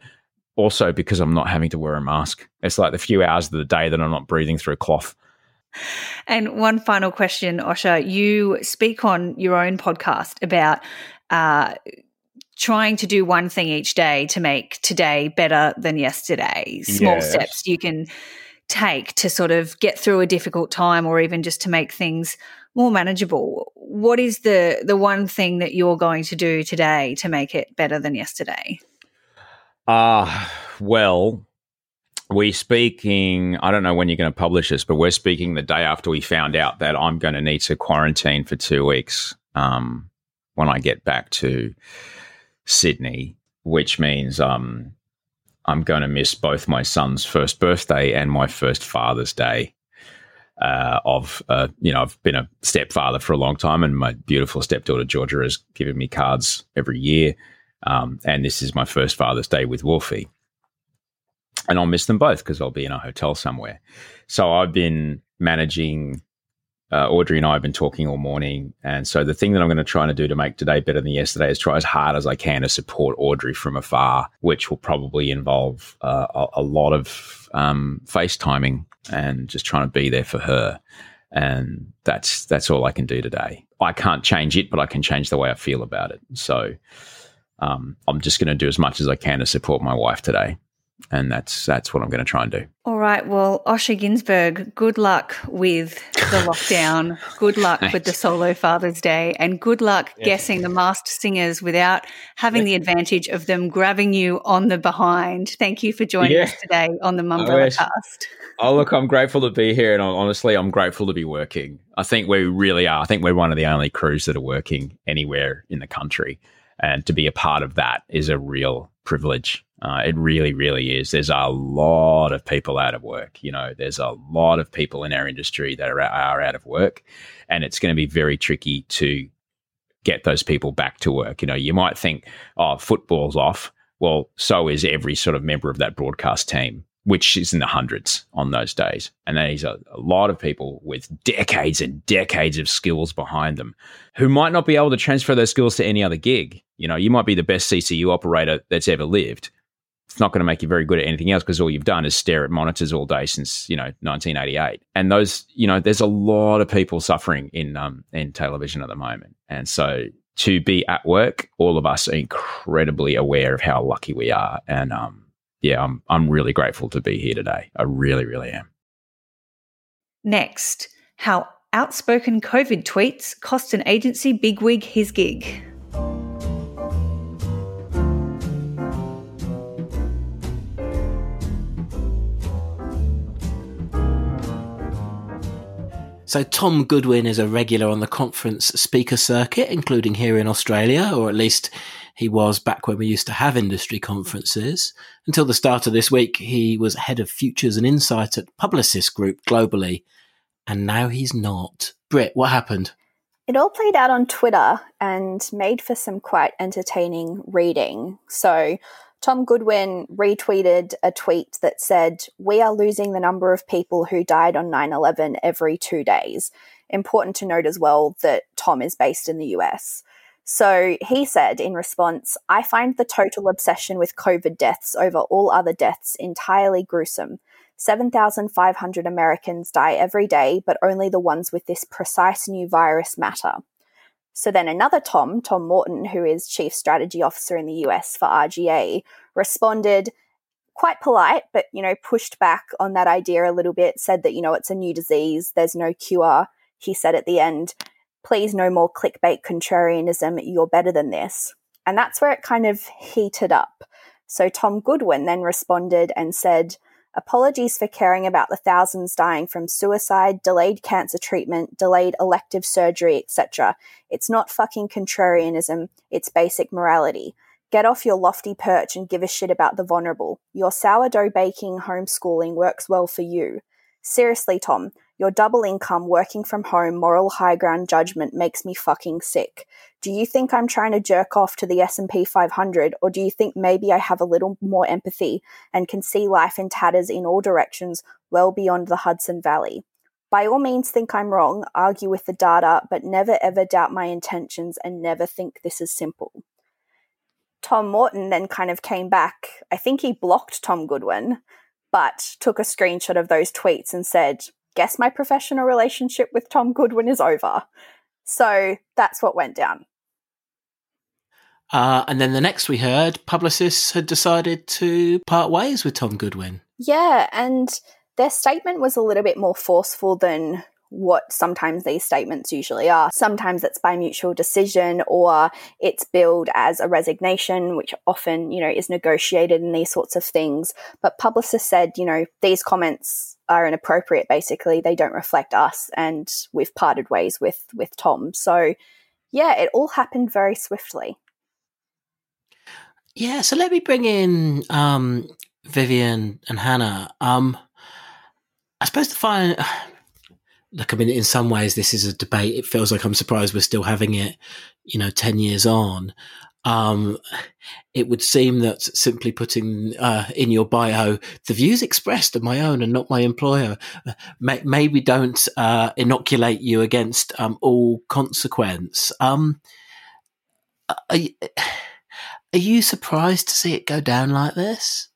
Also, because I'm not having to wear a mask. It's like the few hours of the day that I'm not breathing through cloth. And one final question, Osher. You speak on your own podcast about uh, trying to do one thing each day to make today better than yesterday. Small Yes. steps you can take to sort of get through a difficult time or even just to make things more manageable. What is the the one thing that you're going to do today to make it better than yesterday? Uh, well, we're speaking, I don't know when you're going to publish this, but we're speaking the day after we found out that I'm going to need to quarantine for two weeks um, when I get back to Sydney, which means um, I'm going to miss both my son's first birthday and my first Father's Day. Uh, of uh, you know, I've been a stepfather for a long time, and my beautiful stepdaughter Georgia has given me cards every year. Um, and this is my first Father's Day with Wolfie. And I'll miss them both because I'll be in a hotel somewhere. So I've been managing, uh, Audrey and I have been talking all morning. And so the thing that I'm going to try to do to make today better than yesterday is try as hard as I can to support Audrey from afar, which will probably involve uh, a, a lot of um, FaceTiming and just trying to be there for her. And that's that's all I can do today. I can't change it, but I can change the way I feel about it. So um, I'm just going to do as much as I can to support my wife today, and that's that's what I'm going to try and do. All right. Well, Osher Günsberg, good luck with the lockdown. good luck with the solo Father's Day, and good luck Yeah. guessing the masked singers without having the advantage of them grabbing you on the behind. Thank you for joining Yeah. us today on the I Mumbrella. Cast. Oh, look, I'm grateful to be here, and honestly, I'm grateful to be working. I think we really are. I think we're one of the only crews that are working anywhere in the country, and to be a part of that is a real privilege. Uh, it really, really is. There's a lot of people out of work. You know, there's a lot of people in our industry that are, are out of work, and it's going to be very tricky to get those people back to work. You know, you might think, oh, football's off. Well, so is every sort of member of that broadcast team, which is in the hundreds on those days. And there's a, a lot of people with decades and decades of skills behind them who might not be able to transfer those skills to any other gig. You know, you might be the best CCU operator that's ever lived. It's not going to make you very good at anything else because all you've done is stare at monitors all day since you know 1988. And those, you know, there's a lot of people suffering in um, in television at the moment. And so to be at work, all of us are incredibly aware of how lucky we are. And um, yeah, I'm I'm really grateful to be here today. I really, really am. Next, how outspoken COVID tweets cost an agency bigwig his gig. So Tom Goodwin is a regular on the conference speaker circuit, including here in Australia, or at least he was back when we used to have industry conferences. Until the start of this week, he was head of futures and insight at Publicis Group globally, and now he's not. Britt, what happened? It all played out on Twitter and made for some quite entertaining reading. So, Tom Goodwin retweeted a tweet that said, We are losing the number of people who died on 9 11 every two days. Important to note as well that Tom is based in the US. So he said in response, I find the total obsession with COVID deaths over all other deaths entirely gruesome. 7,500 Americans die every day, but only the ones with this precise new virus matter. So then another Tom, Tom Morton, who is Chief Strategy Officer in the US for RGA, responded quite polite, but you know, pushed back on that idea a little bit, said that, you know, it's a new disease, there's no cure. He said at the end, please no more clickbait contrarianism, you're better than this. And that's where it kind of heated up. So Tom Goodwin then responded and said, Apologies for caring about the thousands dying from suicide, delayed cancer treatment, delayed elective surgery, etc. It's not fucking contrarianism, it's basic morality. Get off your lofty perch and give a shit about the vulnerable. Your sourdough baking homeschooling works well for you. Seriously, Tom, your double income, working from home, moral high ground judgment makes me fucking sick. Do you think I'm trying to jerk off to the S&P 500 or do you think maybe I have a little more empathy and can see life in tatters in all directions well beyond the Hudson Valley? By all means think I'm wrong, argue with the data, but never ever doubt my intentions and never think this is simple. Tom Morton then kind of came back. I think he blocked Tom Goodwin, but took a screenshot of those tweets and said, Guess my professional relationship with Tom Goodwin is over. So that's what went down. Uh, and then the next we heard, Publicis had decided to part ways with Tom Goodwin. Yeah, and their statement was a little bit more forceful than what sometimes these statements usually are. Sometimes it's by mutual decision or it's billed as a resignation, which often, you know, is negotiated in these sorts of things. But Publicis said, you know, these comments are inappropriate basically. They don't reflect us and we've parted ways with with Tom. So yeah, it all happened very swiftly. Yeah, so let me bring in um, Vivian and Hannah. Um, I suppose the final look, I mean, in some ways, this is a debate. It feels like I'm surprised we're still having it, you know, 10 years on. Um, it would seem that simply putting uh, in your bio, the views expressed are my own and not my employer, may- maybe don't uh, inoculate you against um, all consequence. Um, are, you, are you surprised to see it go down like this?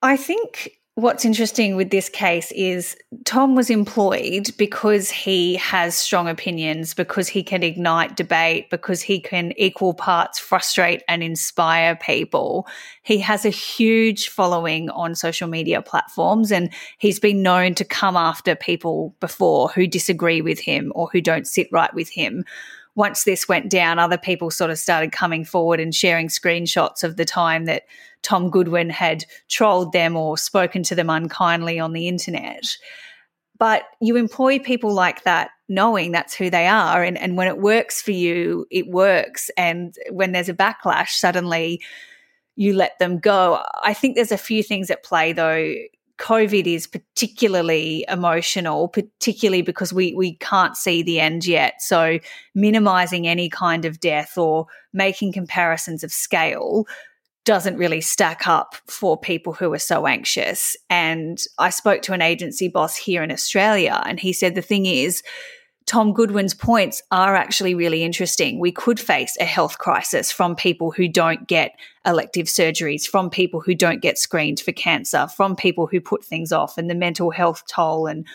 I think What's interesting with this case is Tom was employed because he has strong opinions, because he can ignite debate, because he can equal parts frustrate and inspire people. He has a huge following on social media platforms and he's been known to come after people before who disagree with him or who don't sit right with him once this went down, other people sort of started coming forward and sharing screenshots of the time that Tom Goodwin had trolled them or spoken to them unkindly on the internet. But you employ people like that knowing that's who they are. And, and when it works for you, it works. And when there's a backlash, suddenly you let them go. I think there's a few things at play though COVID is particularly emotional, particularly because we, we can't see the end yet. So, minimizing any kind of death or making comparisons of scale doesn't really stack up for people who are so anxious. And I spoke to an agency boss here in Australia, and he said the thing is, Tom Goodwin's points are actually really interesting. We could face a health crisis from people who don't get elective surgeries, from people who don't get screened for cancer, from people who put things off, and the mental health toll and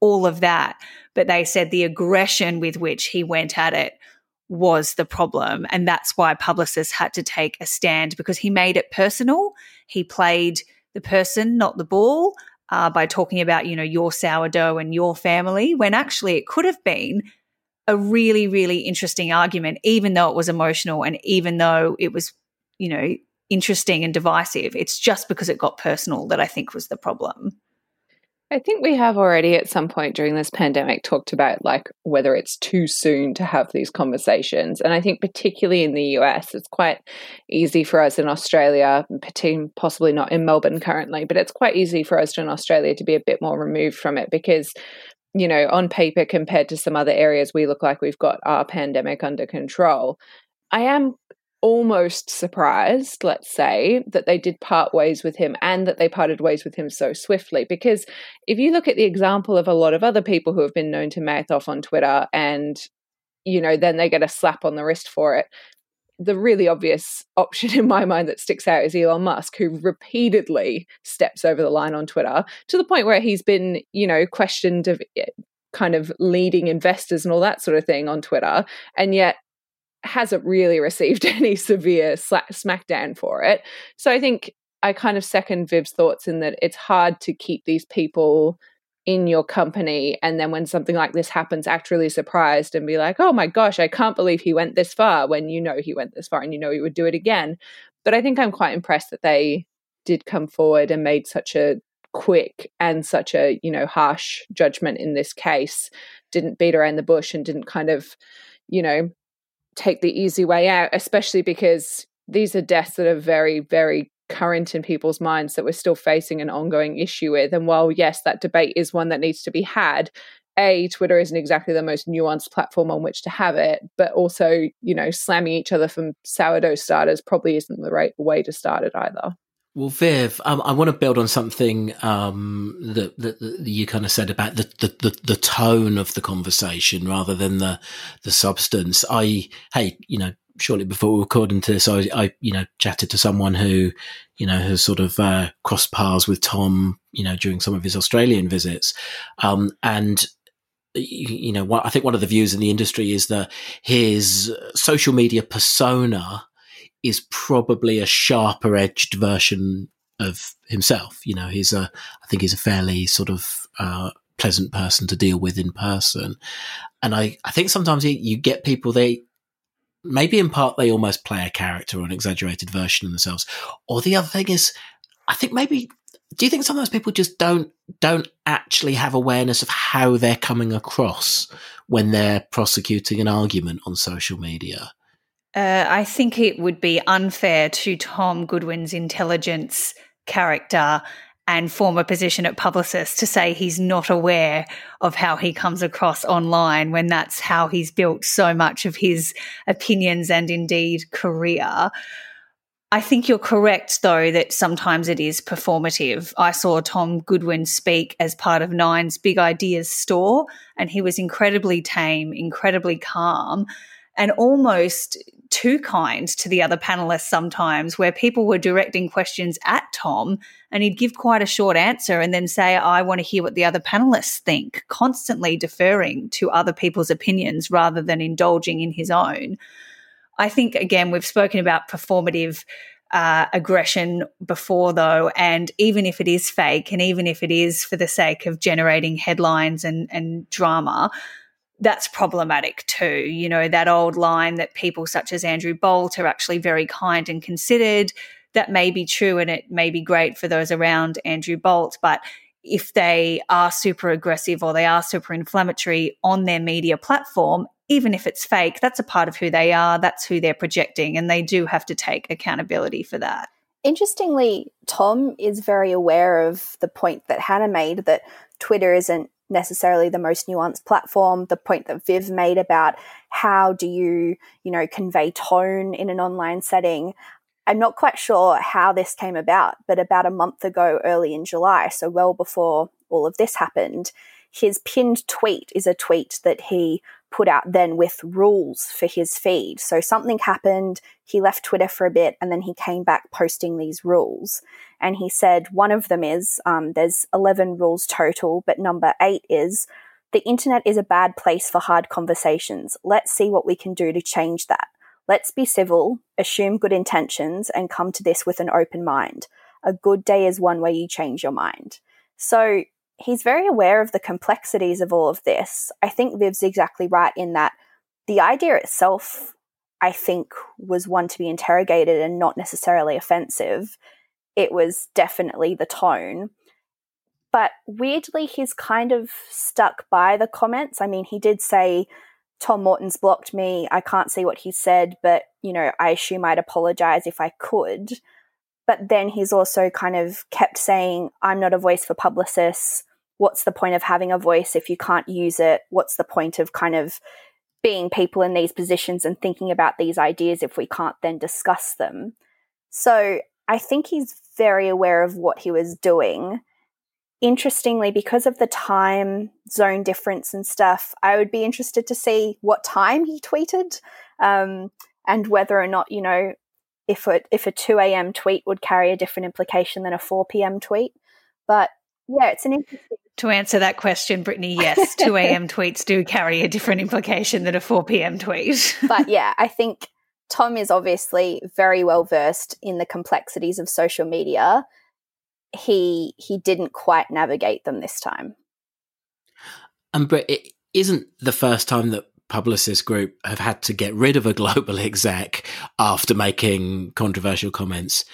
all of that. But they said the aggression with which he went at it was the problem. And that's why Publicis had to take a stand because he made it personal. He played the person, not the ball uh, by talking about, you know, your sourdough and your family, when actually it could have been a really, really interesting argument, even though it was emotional and even though it was, you know, interesting and divisive. It's just because it got personal that I think was the problem. I think we have already at some point during this pandemic talked about like whether it's too soon to have these conversations. And I think particularly in the US, it's quite easy for us in Australia, possibly not in Melbourne currently, but it's quite easy for us in Australia to be a bit more removed from it because you know, on paper compared to some other areas, we look like we've got our pandemic under control. I am almost surprised, let's say, that they did part ways with him and that they parted ways with him so swiftly. Because if you look at the example of a lot of other people who have been known to mouth off on Twitter and, you know, then they get a slap on the wrist for it. The really obvious option in my mind that sticks out is Elon Musk, who repeatedly steps over the line on Twitter to the point where he's been, you know, questioned of eh, kind of leading investors and all that sort of thing on Twitter. And yet hasn't really received any severe smackdown for it. So I think I kind of second Viv's thoughts in that it's hard to keep these people in your company and then when something like this happens act really surprised and be like oh my gosh i can't believe he went this far when you know he went this far and you know he would do it again but i think i'm quite impressed that they did come forward and made such a quick and such a you know harsh judgment in this case didn't beat around the bush and didn't kind of you know take the easy way out, especially because these are deaths that are very, very current in people's minds that we're still facing an ongoing issue with. And while, yes, that debate is one that needs to be had, A, Twitter isn't exactly the most nuanced platform on which to have it, but also, you know, slamming each other from sourdough starters probably isn't the right way to start it either. Well, Viv, um, I want to build on something um, that, that, that, you kind of said about the, the, the, tone of the conversation rather than the the substance. I, hey, you know, shortly before we recording this, I, I, you know, chatted to someone who, you know, has sort of uh, crossed paths with Tom, you know, during some of his Australian visits, um, and you know, I think one of the views in the industry is that his social media persona is probably a sharper edged version of himself. You know, he's a, I think he's a fairly sort of, uh, pleasant person to deal with in person. And I, I think sometimes you, you get people, they, maybe in part they almost play a character or an exaggerated version of themselves. Or the other thing is, I think maybe do you think sometimes people just don't don't actually have awareness of how they're coming across when they're prosecuting an argument on social media? Uh, I think it would be unfair to Tom Goodwin's intelligence character and former position at Publicis to say he's not aware of how he comes across online when that's how he's built so much of his opinions and indeed career. I think you're correct, though, that sometimes it is performative. I saw Tom Goodwin speak as part of Nine's Big Ideas store, and he was incredibly tame, incredibly calm, and almost too kind to the other panelists sometimes, where people were directing questions at Tom and he'd give quite a short answer and then say, I want to hear what the other panelists think, constantly deferring to other people's opinions rather than indulging in his own. I think, again, we've spoken about performative uh, aggression before, though, and even if it is fake, and even if it is for the sake of generating headlines and, and drama, that's problematic too. You know, that old line that people such as Andrew Bolt are actually very kind and considered, that may be true and it may be great for those around Andrew Bolt, but if they are super aggressive or they are super inflammatory on their media platform, even if it's fake, that's a part of who they are, that's who they're projecting, and they do have to take accountability for that. Interestingly, Tom is very aware of the point that Hannah made that Twitter isn't necessarily the most nuanced platform the point that viv made about how do you you know convey tone in an online setting. I'm not quite sure how this came about but about a month ago early in july so well before all of this happened his pinned tweet is a tweet that he put out then with rules for his feed. So something happened, he left Twitter for a bit, and then he came back posting these rules. And he said one of them is um, there's 11 rules total, but number eight is the internet is a bad place for hard conversations. Let's see what we can do to change that. Let's be civil, assume good intentions, and come to this with an open mind. A good day is one where you change your mind. So he's very aware of the complexities of all of this. I think Viv's exactly right in that the idea itself, I think, was one to be interrogated and not necessarily offensive. It was definitely the tone. But weirdly, he's kind of stuck by the comments. I mean, he did say, Tom Morton's blocked me. I can't see what he said, but, you know, I assume I'd apologize if I could. But then he's also kind of kept saying, I'm not a voice for Publicis. What's the point of having a voice if you can't use it? What's the point of kind of being people in these positions and thinking about these ideas if we can't then discuss them? So I think he's very aware of what he was doing. Interestingly, because of the time zone difference and stuff, I would be interested to see what time he tweeted um, and whether or not, you know, if it, if a 2 a.m. tweet would carry a different implication than a 4 p.m. tweet. But yeah, it's an interesting. To answer that question, Brittany, yes, 2 a.m. tweets do carry a different implication than a 4 p.m. tweet. but yeah, I think Tom is obviously very well versed in the complexities of social media. He he didn't quite navigate them this time. And but it isn't the first time that Publicis Group have had to get rid of a global exec after making controversial comments.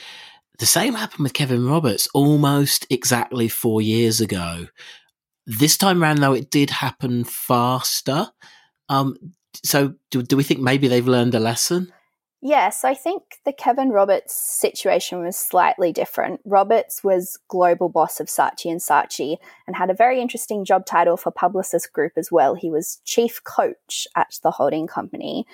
The same happened with Kevin Roberts almost exactly four years ago. This time around, though, it did happen faster. Um, so, do, do we think maybe they've learned a lesson? Yes, I think the Kevin Roberts situation was slightly different. Roberts was global boss of Saatchi and Saatchi and had a very interesting job title for Publicis Group as well. He was chief coach at the holding company.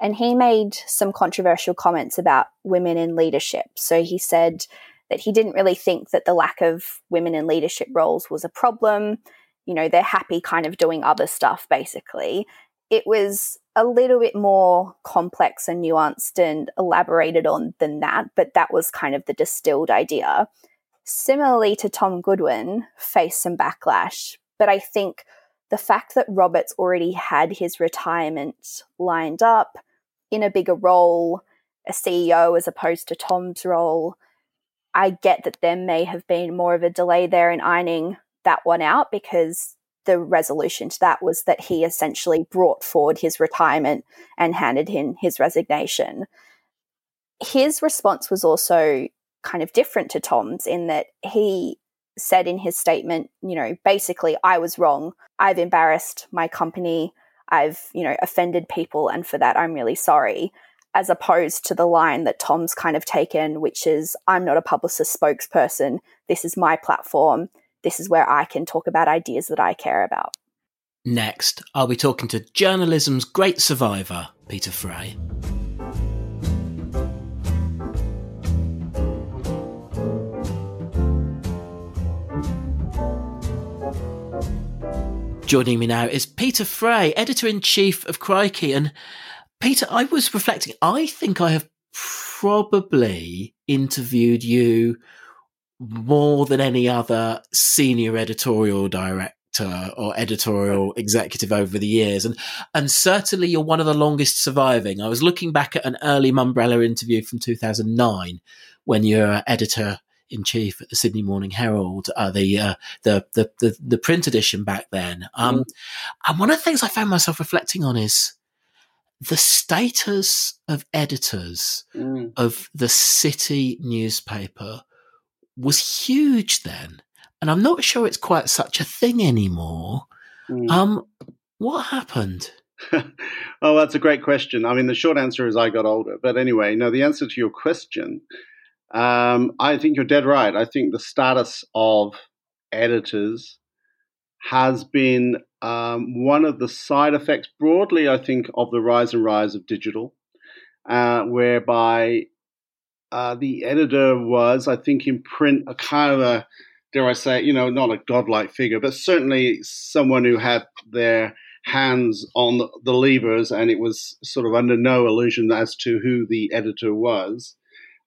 And he made some controversial comments about women in leadership. So he said that he didn't really think that the lack of women in leadership roles was a problem. You know, they're happy kind of doing other stuff, basically. It was a little bit more complex and nuanced and elaborated on than that, but that was kind of the distilled idea. Similarly to Tom Goodwin, faced some backlash, but I think the fact that Roberts already had his retirement lined up, in a bigger role a CEO as opposed to Tom's role, I get that there may have been more of a delay there in ironing that one out because the resolution to that was that he essentially brought forward his retirement and handed in his resignation. His response was also kind of different to Tom's in that he said in his statement, you know, basically, I was wrong. I've embarrassed my company. I've, you know, offended people. And for that, I'm really sorry. As opposed to the line that Tom's kind of taken, which is, I'm not a Publicis spokesperson. This is my platform. This is where I can talk about ideas that I care about. Next, I'll be talking to journalism's great survivor, Peter Fray. Joining me now is Peter Fray, editor in chief of Crikey. And Peter, I was reflecting, I think I have probably interviewed you more than any other senior editorial director or editorial executive over the years. And and certainly you're one of the longest surviving. I was looking back at an early Mumbrella interview from 2009 when you're editor in chief at the Sydney Morning Herald, uh, the, uh, the, the the the print edition back then. Um, mm. And one of the things I found myself reflecting on is the status of editors mm. of the city newspaper was huge then, and I'm not sure it's quite such a thing anymore. Mm. Um, what happened? oh, that's a great question. I mean, the short answer is I got older. But anyway, no, the answer to your question um, I think you're dead right. I think the status of editors has been um, one of the side effects, broadly, I think, of the rise and rise of digital, uh, whereby uh, the editor was, I think, in print, a kind of a, dare I say, you know, not a godlike figure, but certainly someone who had their hands on the levers and it was sort of under no illusion as to who the editor was.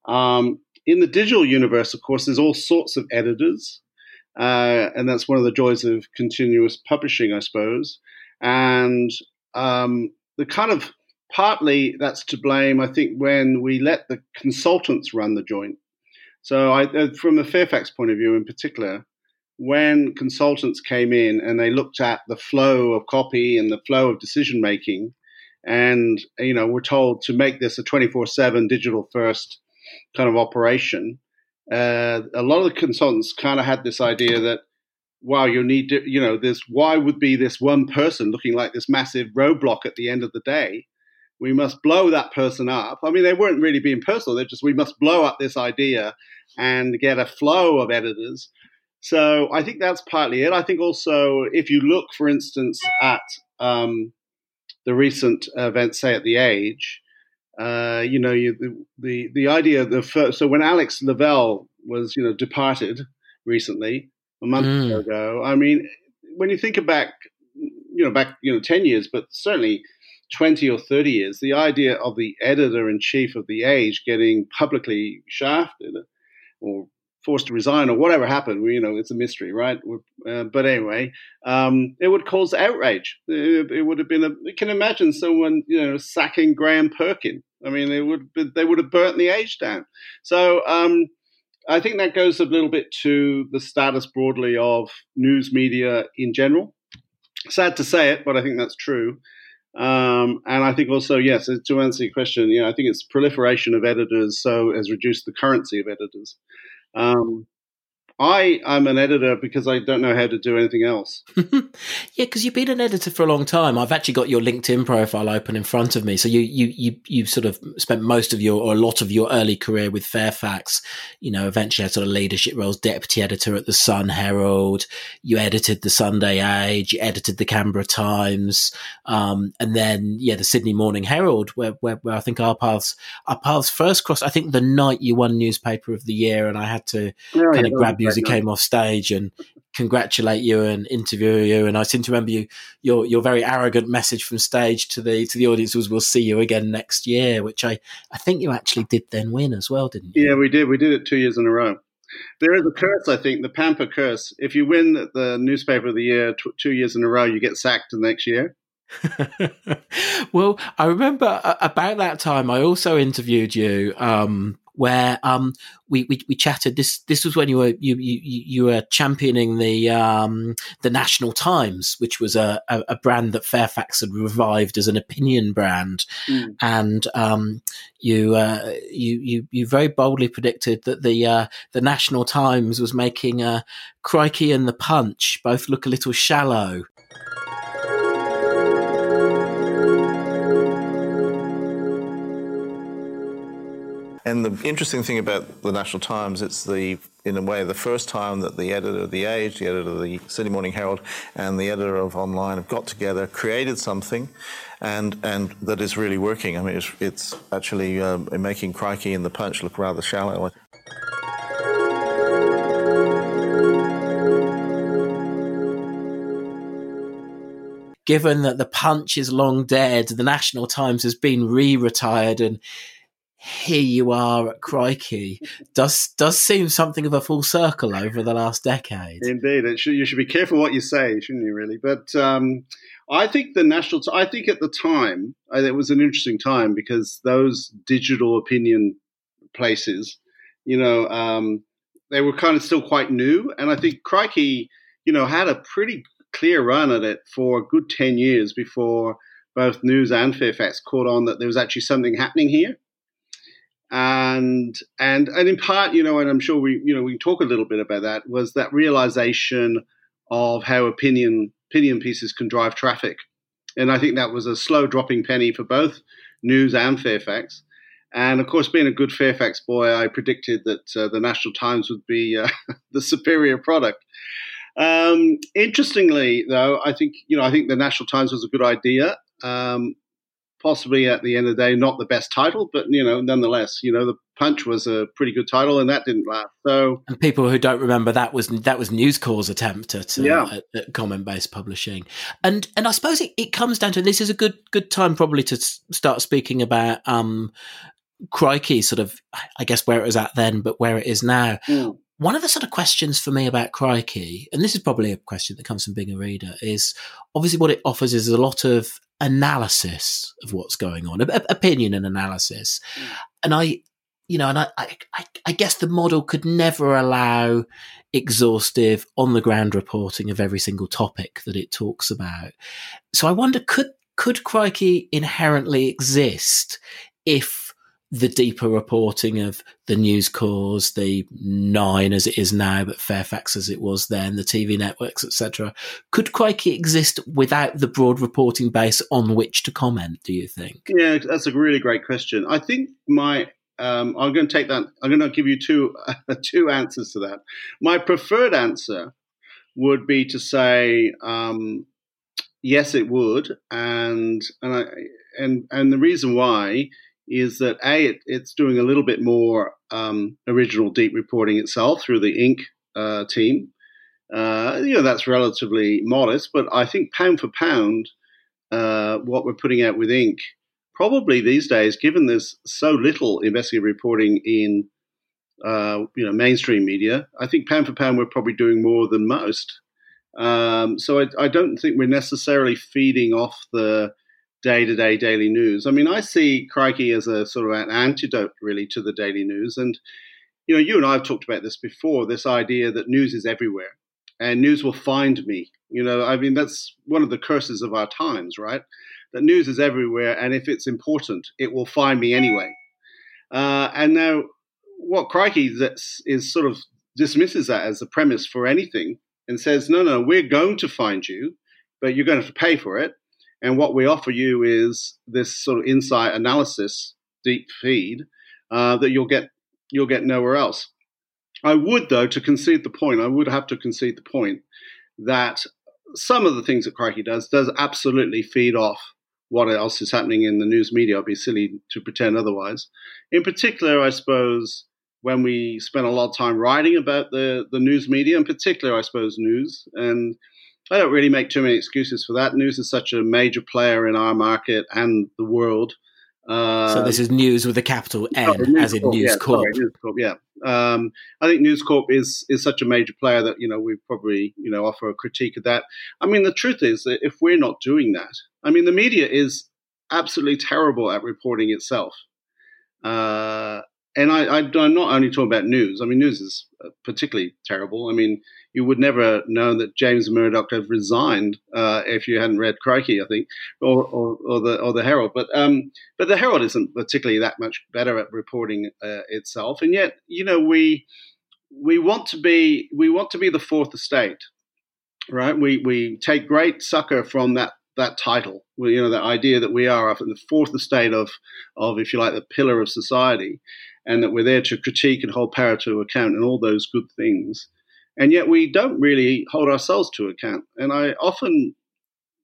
Um, in the digital universe, of course, there's all sorts of editors, uh, and that's one of the joys of continuous publishing, I suppose. And um, the kind of partly that's to blame, I think, when we let the consultants run the joint. So, I, uh, from the Fairfax point of view, in particular, when consultants came in and they looked at the flow of copy and the flow of decision making, and you know, we're told to make this a 24/7 digital first kind of operation, uh, a lot of the consultants kind of had this idea that, wow, you need to, you know, this, why would be this one person looking like this massive roadblock at the end of the day? We must blow that person up. I mean, they weren't really being personal. They're just, we must blow up this idea and get a flow of editors. So I think that's partly it. I think also, if you look, for instance, at um, the recent events, say at the Age, uh, you know, you, the, the, the idea of the first, so when Alex Lavelle was, you know, departed recently, a month mm. ago, I mean, when you think back, you know, back, you know, 10 years, but certainly 20 or 30 years, the idea of the editor in chief of The Age getting publicly shafted or forced to resign or whatever happened. You know, it's a mystery, right? Uh, but anyway, um, it would cause outrage. It, it, would have been a. You can imagine someone, you know, sacking Graham Perkin. I mean, they would they would have burnt the age down. So um, I think that goes a little bit to the status broadly of news media in general. Sad to say it, but I think that's true. Um, and I think also, yes, to answer your question, you know, I think it's proliferation of editors so has reduced the currency of editors. Um, I am an editor because I don't know how to do anything else. yeah, because you've been an editor for a long time. I've actually got your LinkedIn profile open in front of me. So you you you you sort of spent most of your or a lot of your early career with Fairfax. You know, eventually had sort of leadership roles, deputy editor at the Sun Herald. You edited the Sunday Age. You edited the Canberra Times, um, and then yeah, the Sydney Morning Herald, where, where where I think our paths our paths first crossed. I think the night you won Newspaper of the Year, and I had to oh, kind yeah, of grab you as he came off stage and congratulate you and interview you. And I seem to remember you your your very arrogant message from stage to the to the audience was "We'll see you again next year," which I I think you actually did then win as well, didn't you? Yeah, we did. We did it two years in a row. There is a curse, I think, the Pamper curse. If you win the newspaper of the year t- two years in a row, you get sacked the next year. well, I remember about that time. I also interviewed you, um, where um, we, we we chatted. This this was when you were you you, you were championing the um, the National Times, which was a, a, a, brand that Fairfax had revived as an opinion brand, mm. and um, you, uh, you you you very boldly predicted that the uh, the National Times was making uh, Crikey and the Punch both look a little shallow. And the interesting thing about the National Times, it's the, in a way, the first time that the editor of The Age, the editor of the Sydney Morning Herald, and the editor of Online have got together, created something, and, and that is really working. I mean, it's, it's actually um, making Crikey and the Punch look rather shallow. Given that the Punch is long dead, the National Times has been re-retired and here you are at Crikey does does seem something of a full circle over the last decade. Indeed, should, you should be careful what you say, shouldn't you? Really, but um, I think the national. I think at the time it was an interesting time because those digital opinion places, you know, um, they were kind of still quite new, and I think Crikey, you know, had a pretty clear run at it for a good ten years before both News and Fairfax caught on that there was actually something happening here and and and in part, you know, and I'm sure we you know we can talk a little bit about that was that realization of how opinion opinion pieces can drive traffic, and I think that was a slow dropping penny for both News and Fairfax. And of course, being a good Fairfax boy, I predicted that uh, the National Times would be uh, the superior product. Um, interestingly, though, I think you know I think the National Times was a good idea. Um, possibly at the end of the day not the best title, but you know, nonetheless, you know, the Punch was a pretty good title, and that didn't last. So, and people who don't remember that was that was News Corp's attempt at, uh, yeah. at, at comment based publishing, and and I suppose it, it comes down to this is a good good time probably to start speaking about um, Crikey, sort of, I guess where it was at then, but where it is now. Mm. One of the sort of questions for me about Crikey, and this is probably a question that comes from being a reader, is obviously what it offers is a lot of analysis of what's going on, opinion and analysis. Mm. And I, you know, and I, I, I guess the model could never allow exhaustive on the ground reporting of every single topic that it talks about. So I wonder, could, could Crikey inherently exist if the deeper reporting of the News Corps, the Nine as it is now, but Fairfax as it was then, the TV networks, etc. Could Crikey exist without the broad reporting base on which to comment? Do you think? Yeah, that's a really great question. I think my um, I'm going to take that. I'm going to give you two uh, two answers to that. My preferred answer would be to say um, yes, it would, and and I and and the reason why is that a it, it's doing a little bit more um, original deep reporting itself through the Inq. Uh, team. Uh, you know that's relatively modest, but I think pound for pound, uh, what we're putting out with Inq. Probably these days, given there's so little investigative reporting in uh, you know mainstream media, I think pound for pound we're probably doing more than most. Um, so I, I, don't think we're necessarily feeding off the day to day daily news. I mean, I see Crikey as a sort of an antidote, really, to the daily news. And, you know, you and I have talked about this before this idea that news is everywhere and news will find me. You know, I mean, that's one of the curses of our times, right? That news is everywhere. And if it's important, it will find me anyway. Uh, and now, what Crikey is, is sort of dismisses that as a premise for anything and says, no, no, we're going to find you, but you're going to have to pay for it and what we offer you is this sort of insight analysis deep feed uh, that you'll get you'll get nowhere else. I would, though, to concede the point, I would have to concede the point that some of the things that Crikey does does absolutely feed off what else is happening in the news media. I'd be silly to pretend otherwise. In particular, I suppose when we spend a lot of time writing about the, the news media, in particular, I suppose, news, and I don't really make too many excuses for that. News is such a major player in our market and the world. Uh, so this is news with a capital N, oh, as in Corp, News yeah, Corp. Sorry, news Corp. Yeah, Um, I think News Corp is is such a major player that you know we probably you know offer a critique of that. I mean, the truth is that if we're not doing that, I mean, the media is absolutely terrible at reporting itself. Uh, and I, am not only talking about news. I mean, news is uh, particularly terrible. I mean, you would never know that James Murdoch had resigned uh, if you hadn't read Crikey, I think, or, or, or the or the Herald. But um, but the Herald isn't particularly that much better at reporting uh, itself. And yet, you know, we we want to be we want to be the fourth estate, right? We we take great succor from that that title, you know, that idea that we are the fourth estate of of if you like the pillar of society and that we're there to critique and hold power to account and all those good things. And yet we don't really hold ourselves to account. And I often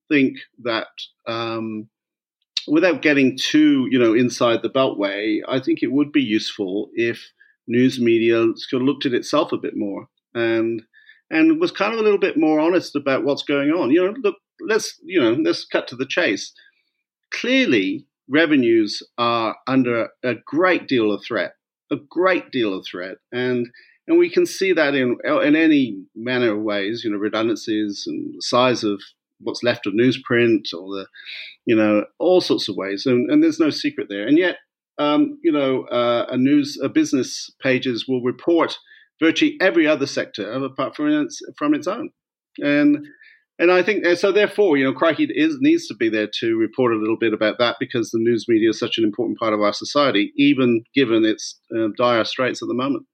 think that um, without getting too, you know, inside the beltway, I think it would be useful if news media sort of looked at itself a bit more and and was kind of a little bit more honest about what's going on. You know, look, let's you know, let's cut to the chase. Clearly, revenues are under a great deal of threat, a great deal of threat, and and we can see that in in any manner of ways. You know, redundancies and the size of what's left of newsprint, or the you know all sorts of ways, and, and there's no secret there. And yet, um, you know, uh, a news a business pages will report virtually every other sector apart from its from its own, and and I think so. Therefore, you know, Crikey is needs to be there to report a little bit about that because the news media is such an important part of our society, even given its uh, dire straits at the moment.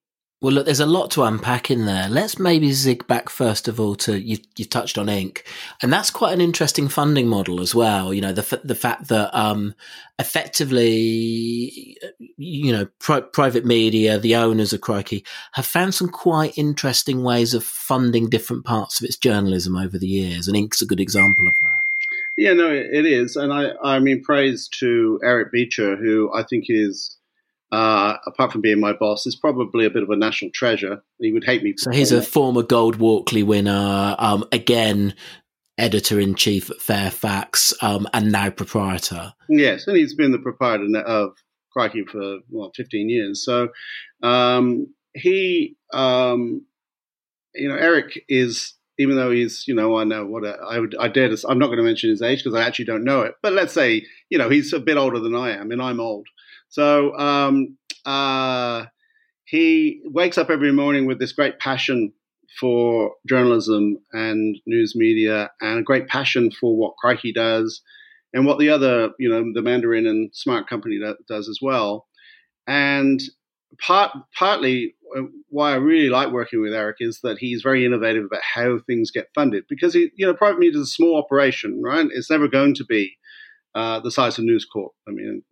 Well, look, there's a lot to unpack in there. Let's maybe zig back first of all to you. You touched on Inq, and that's quite an interesting funding model as well. You know, the the fact that um, effectively, you know, pri- private media, the owners of Crikey, have found some quite interesting ways of funding different parts of its journalism over the years, and Inq's a good example of that. Yeah, no, it is, and I I mean praise to Eric Beecher, who I think is uh, apart from being my boss, is probably a bit of a national treasure. He would hate me. So he's a former Gold Walkley winner. Um, again, editor in chief at Fairfax, um, and now proprietor. Yes, and he's been the proprietor of Crikey for well, 15 years. So um, he, um, you know, Eric is. Even though he's, you know, I know what a, I would, I dare to. I'm not going to mention his age because I actually don't know it. But let's say, you know, he's a bit older than I am, and I'm old. So um, uh, he wakes up every morning with this great passion for journalism and news media, and a great passion for what Crikey does, and what the other, you know, the Mandarin and Smart Company does as well. And part partly uh, why I really like working with Eric is that he's very innovative about how things get funded because he, you know, private media is a small operation, right? It's never going to be uh, the size of News Corp. I mean,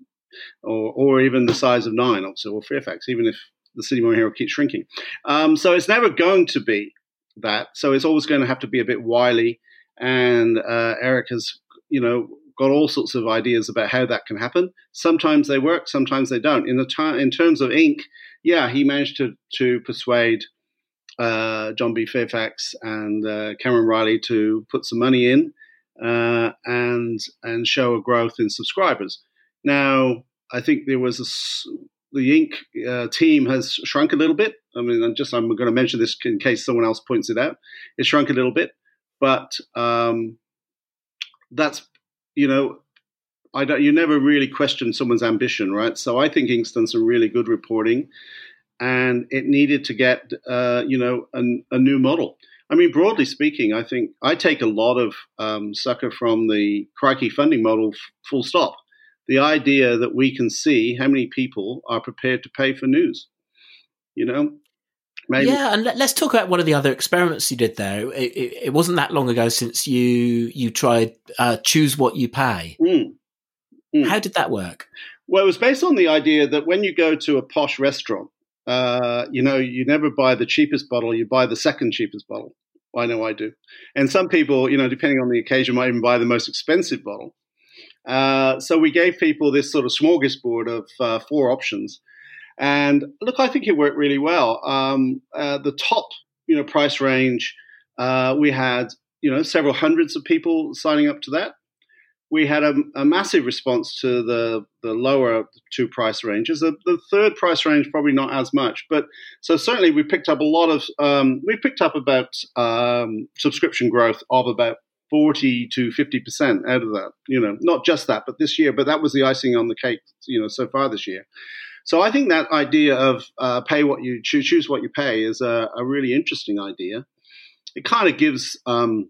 or, or even the size of Nine, obviously, or Fairfax, even if the Sydney Morning Herald keeps shrinking. Um, so it's never going to be that. So it's always going to have to be a bit wily. And uh, Eric has, you know, got all sorts of ideas about how that can happen. Sometimes they work, sometimes they don't. In the time, in terms of Inq, yeah, he managed to to persuade uh, John B. Fairfax and uh, Cameron O'Reilly to put some money in uh, and and show a growth in subscribers. Now, I think there was a, the Inq uh, team has shrunk a little bit. I mean, I'm just I'm going to mention this in case someone else points it out. It shrunk a little bit, but um, that's you know, I don't. You never really question someone's ambition, right? So I think Inq's done some really good reporting, and it needed to get uh, you know a, a new model. I mean, broadly speaking, I think I take a lot of um, succor from the Crikey funding model, f- full stop the idea that we can see how many people are prepared to pay for news. You know, Maybe. Yeah, and let's talk about one of the other experiments you did there. It, it, it wasn't that long ago since you you tried uh, choose what you pay. Mm. Mm. How did that work? Well, it was based on the idea that when you go to a posh restaurant, uh, you know, you never buy the cheapest bottle; you buy the second cheapest bottle. I know I do, and some people, you know, depending on the occasion, might even buy the most expensive bottle. Uh, so we gave people this sort of smorgasbord of uh, four options. And look, I think it worked really well. Um, uh, the top, you know, price range, uh, we had, you know, several hundreds of people signing up to that. we had a, a, massive response to the the lower two price ranges. The, the, third price range probably not as much, but so certainly we picked up a lot of um, we picked up about um, subscription growth of about forty to fifty percent out of that. You know, not just that, but this year. But that was the icing on the cake. You know, so far this year. So I think that idea of uh, pay what you choose, choose what you pay is a, a really interesting idea. It kind of gives um,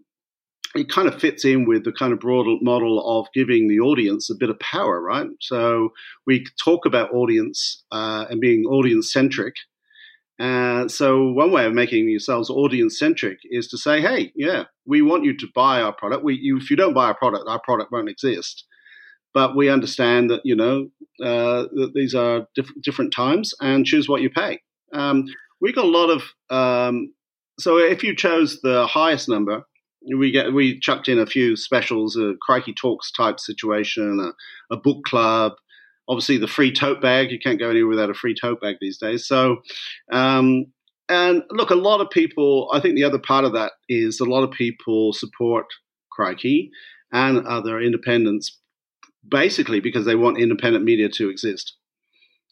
it kind of fits in with the kind of broad model of giving the audience a bit of power, right? So we talk about audience uh, and being audience centric. Uh, so one way of making yourselves audience centric is to say, hey, yeah, we want you to buy our product. We, you, if you don't buy our product, our product won't exist. But we understand that you know uh, that these are diff- different times, and choose what you pay. Um, we got a lot of um, so if you chose the highest number, we get we chucked in a few specials, a crikey talks type situation, a, a, book club. Obviously, the free tote bag. You can't go anywhere without a free tote bag these days. So, um, and look, a lot of people. I think the other part of that is a lot of people support crikey and other independents, basically because they want independent media to exist.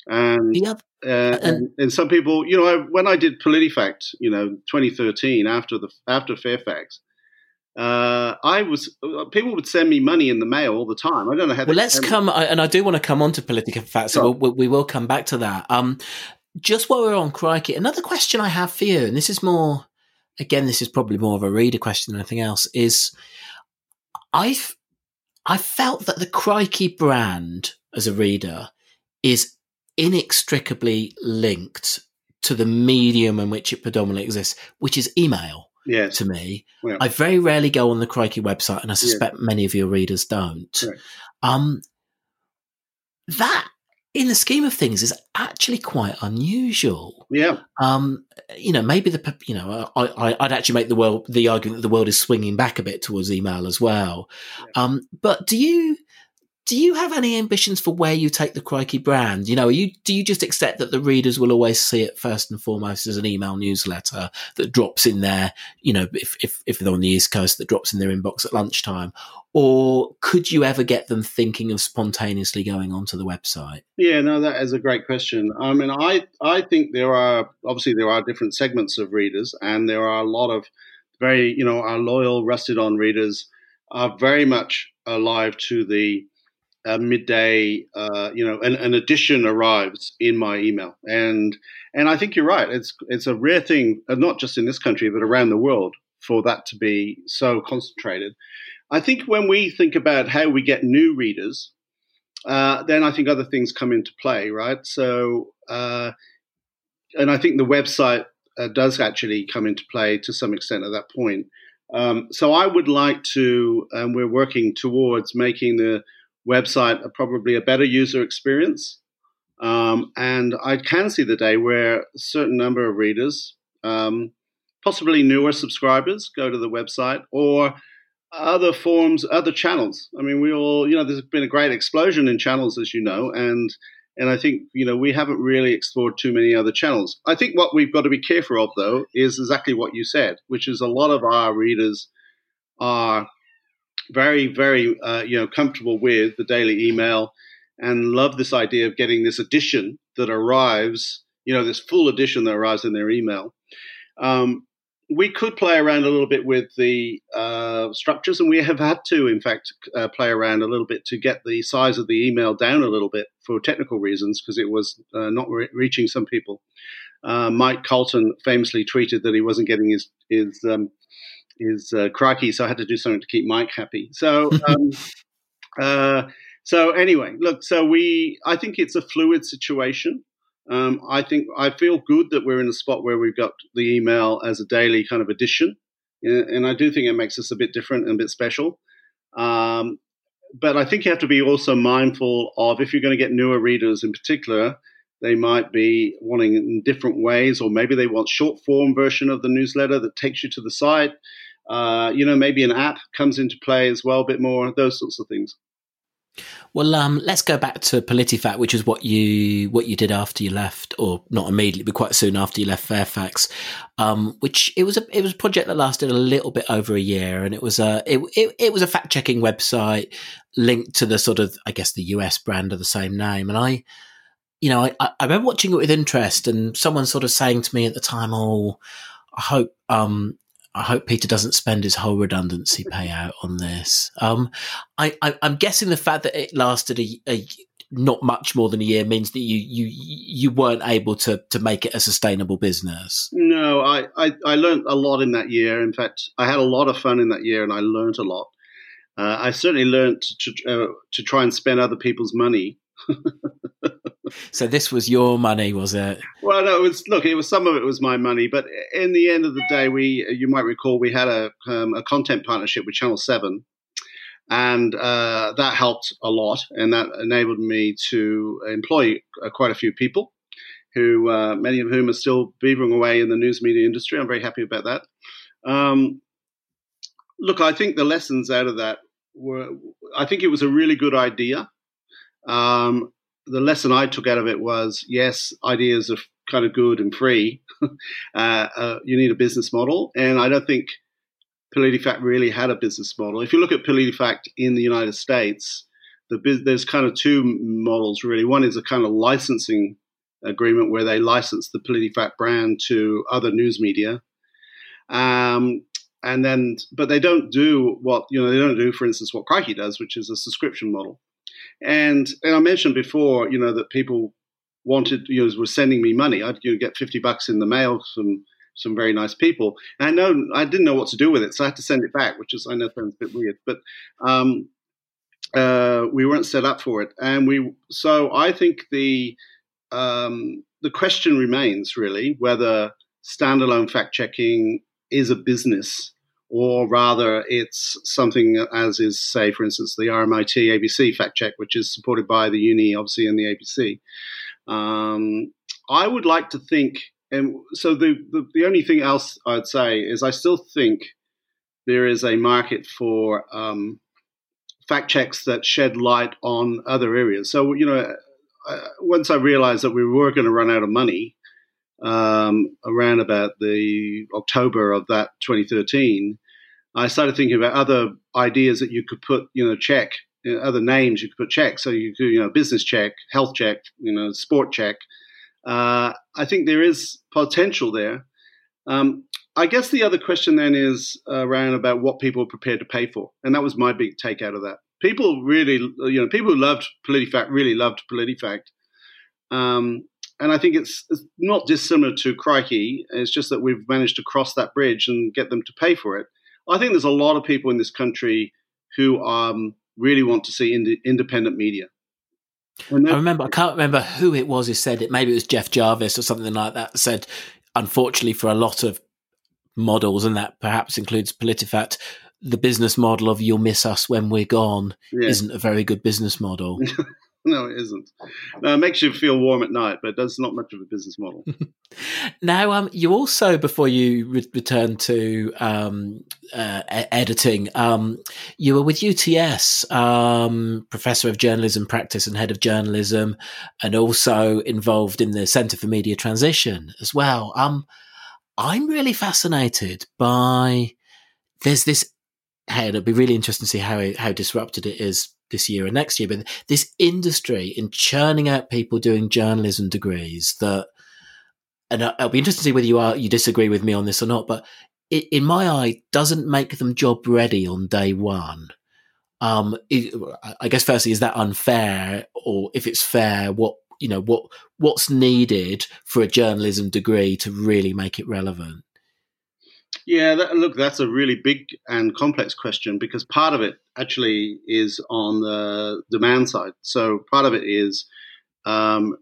And, uh, and, and some people, you know, I, when I did PolitiFact, you know, 2013 after the after Fairfax, uh, I was uh, people would send me money in the mail all the time. I don't know how. Well, let's come, and I do want to come on to PolitiFact, so we'll, we will come back to that. Um, just while we're on Crikey, another question I have for you, and this is more, again, this is probably more of a reader question than anything else. Is I've I felt that the Crikey brand as a reader is inextricably linked to the medium in which it predominantly exists, which is email yes. to me. Yeah. I very rarely go on the Crikey website, and I suspect yeah. many of your readers don't. Right. Um, that, in the scheme of things, is actually quite unusual. Yeah. Um, you know, maybe the you know, I, I would actually make the world the argument that the world is swinging back a bit towards email as well. Yeah. Um, but do you? Do you have any ambitions for where you take the Crikey brand? You know, you do you just accept that the readers will always see it first and foremost as an email newsletter that drops in there, you know, if if, if they're on the East Coast, that drops in their inbox at lunchtime? Or could you ever get them thinking of spontaneously going onto the website? Yeah, no, that is a great question. I mean, I I think there are obviously there are different segments of readers, and there are a lot of very, you know, our loyal rusted on readers are very much alive to the uh, midday, uh, you know, an, an, edition arrives in my email, and and I think you're right. It's it's a rare thing, uh, not just in this country but around the world, for that to be so concentrated. I think when we think about how we get new readers, uh, then I think other things come into play, right? So, uh, and I think the website uh, does actually come into play to some extent at that point. Um, so I would like to, and we're working towards making the website probably a better user experience. Um, and I can see the day where a certain number of readers, um, possibly newer subscribers, go to the website or other forms, other channels. I mean, we all, you know, there's been a great explosion in channels, as you know, and and I think you know we haven't really explored too many other channels. I think what we've got to be careful of, though, is exactly what you said, which is a lot of our readers are very, very, uh, you know, comfortable with the daily email and love this idea of getting this edition that arrives, you know, this full edition that arrives in their email. Um, we could play around a little bit with the uh, structures, and we have had to, in fact, uh, play around a little bit to get the size of the email down a little bit for technical reasons because it was uh, not re- reaching some people. Uh, Mike Carlton famously tweeted that he wasn't getting his his um, is uh, crikey, so I had to do something to keep Mike happy. So, um, uh, so anyway, look, so we, I think it's a fluid situation. Um, I think I feel good that we're in a spot where we've got the email as a daily kind of addition, and I do think it makes us a bit different and a bit special. Um, but I think you have to be also mindful of if you're going to get newer readers in particular, they might be wanting in different ways, or maybe they want short form version of the newsletter that takes you to the site. Uh, you know, maybe an app comes into play as well, a bit more, those sorts of things. Well, um, let's go back to PolitiFact, which is what you what you did after you left, or not immediately, but quite soon after you left Fairfax. Um, which it was a it was a project that lasted a little bit over a year, and it was a it it, it was a fact checking website linked to the sort of I guess the US brand of the same name. And I, you know, I, I remember watching it with interest, and someone sort of saying to me at the time, "Oh, I hope um, I hope Peter doesn't spend his whole redundancy payout on this. Um, I, am guessing the fact that it lasted a, a, not much more than a year means that you you you weren't able to to make it a sustainable business. No, I I, I learned a lot in that year. In fact, I had a lot of fun in that year, and I learned a lot. Uh, I certainly learned to uh, to try and spend other people's money. so this was your money, was it? Well, no, it was. Look, it was some of it was my money, but in the end of the day, we you might recall we had a um, a content partnership with Channel Seven, and uh, that helped a lot, and that enabled me to employ uh, quite a few people, who uh, many of whom are still beavering away in the news media industry. I'm very happy about that. Um, look, I think the lessons out of that were. I think it was a really good idea. Um, the lesson I took out of it was yes, ideas are kind of good and free. uh, uh, you need a business model, and I don't think PolitiFact really had a business model. If you look at PolitiFact in the United States, the, there's kind of two models really. One is a kind of licensing agreement where they license the PolitiFact brand to other news media. Um, and then, but they don't do what, you know, they don't do, for instance, what Crikey does, which is a subscription model. And and I mentioned before, you know, that people wanted, you know, were sending me money. I'd you know, get fifty bucks in the mail from some very nice people. And I know I didn't know what to do with it, so I had to send it back, which is I know sounds a bit weird, but um, uh, we weren't set up for it. And we so I think the um, the question remains really whether standalone fact checking is a business or rather it's something as is, say, for instance, the RMIT ABC fact check, which is supported by the uni, obviously, and the ABC. Um, I would like to think, and so the, the, the only thing else I'd say is I still think there is a market for um, fact checks that shed light on other areas. So you know, once I realized that we were going to run out of money um, around about the October of that 2013, I started thinking about other ideas that you could put, you know, check, you know, other names you could put check. So you could, you know, business check, health check, you know, sport check. Uh, I think there is potential there. Um, I guess the other question then is around about what people are prepared to pay for, and that was my big take out of that. People really, you know, people who loved PolitiFact really loved PolitiFact. Um, and I think it's, it's not dissimilar to Crikey. It's just that we've managed to cross that bridge and get them to pay for it. I think there's a lot of people in this country who um, really want to see ind- independent media. I remember, I can't remember who it was who said it. Maybe it was Jeff Jarvis or something like that. Said, unfortunately, for a lot of models, and that perhaps includes PolitiFact, the business model of "you'll miss us when we're gone" yeah. isn't a very good business model. no, it isn't. No, it makes you feel warm at night, but that's not much of a business model. now, um, you also, before you re- returned to um, uh, editing, um, you were with UTS, um, professor of journalism practice and head of journalism, and also involved in the Centre for Media Transition as well. Um, I'm really fascinated by. There's this. Hey, it'll be really interesting to see how how disrupted it is this year and next year, but this industry in churning out people doing journalism degrees that, and I'll be interested to see whether you are you disagree with me on this or not, but it, in my eye, doesn't make them job ready on day one. Um, it, I guess firstly, is that unfair, or if it's fair, what you know, what what's needed for a journalism degree to really make it relevant? Yeah, that, look, that's a really big and complex question because part of it actually is on the demand side. So part of it is, um,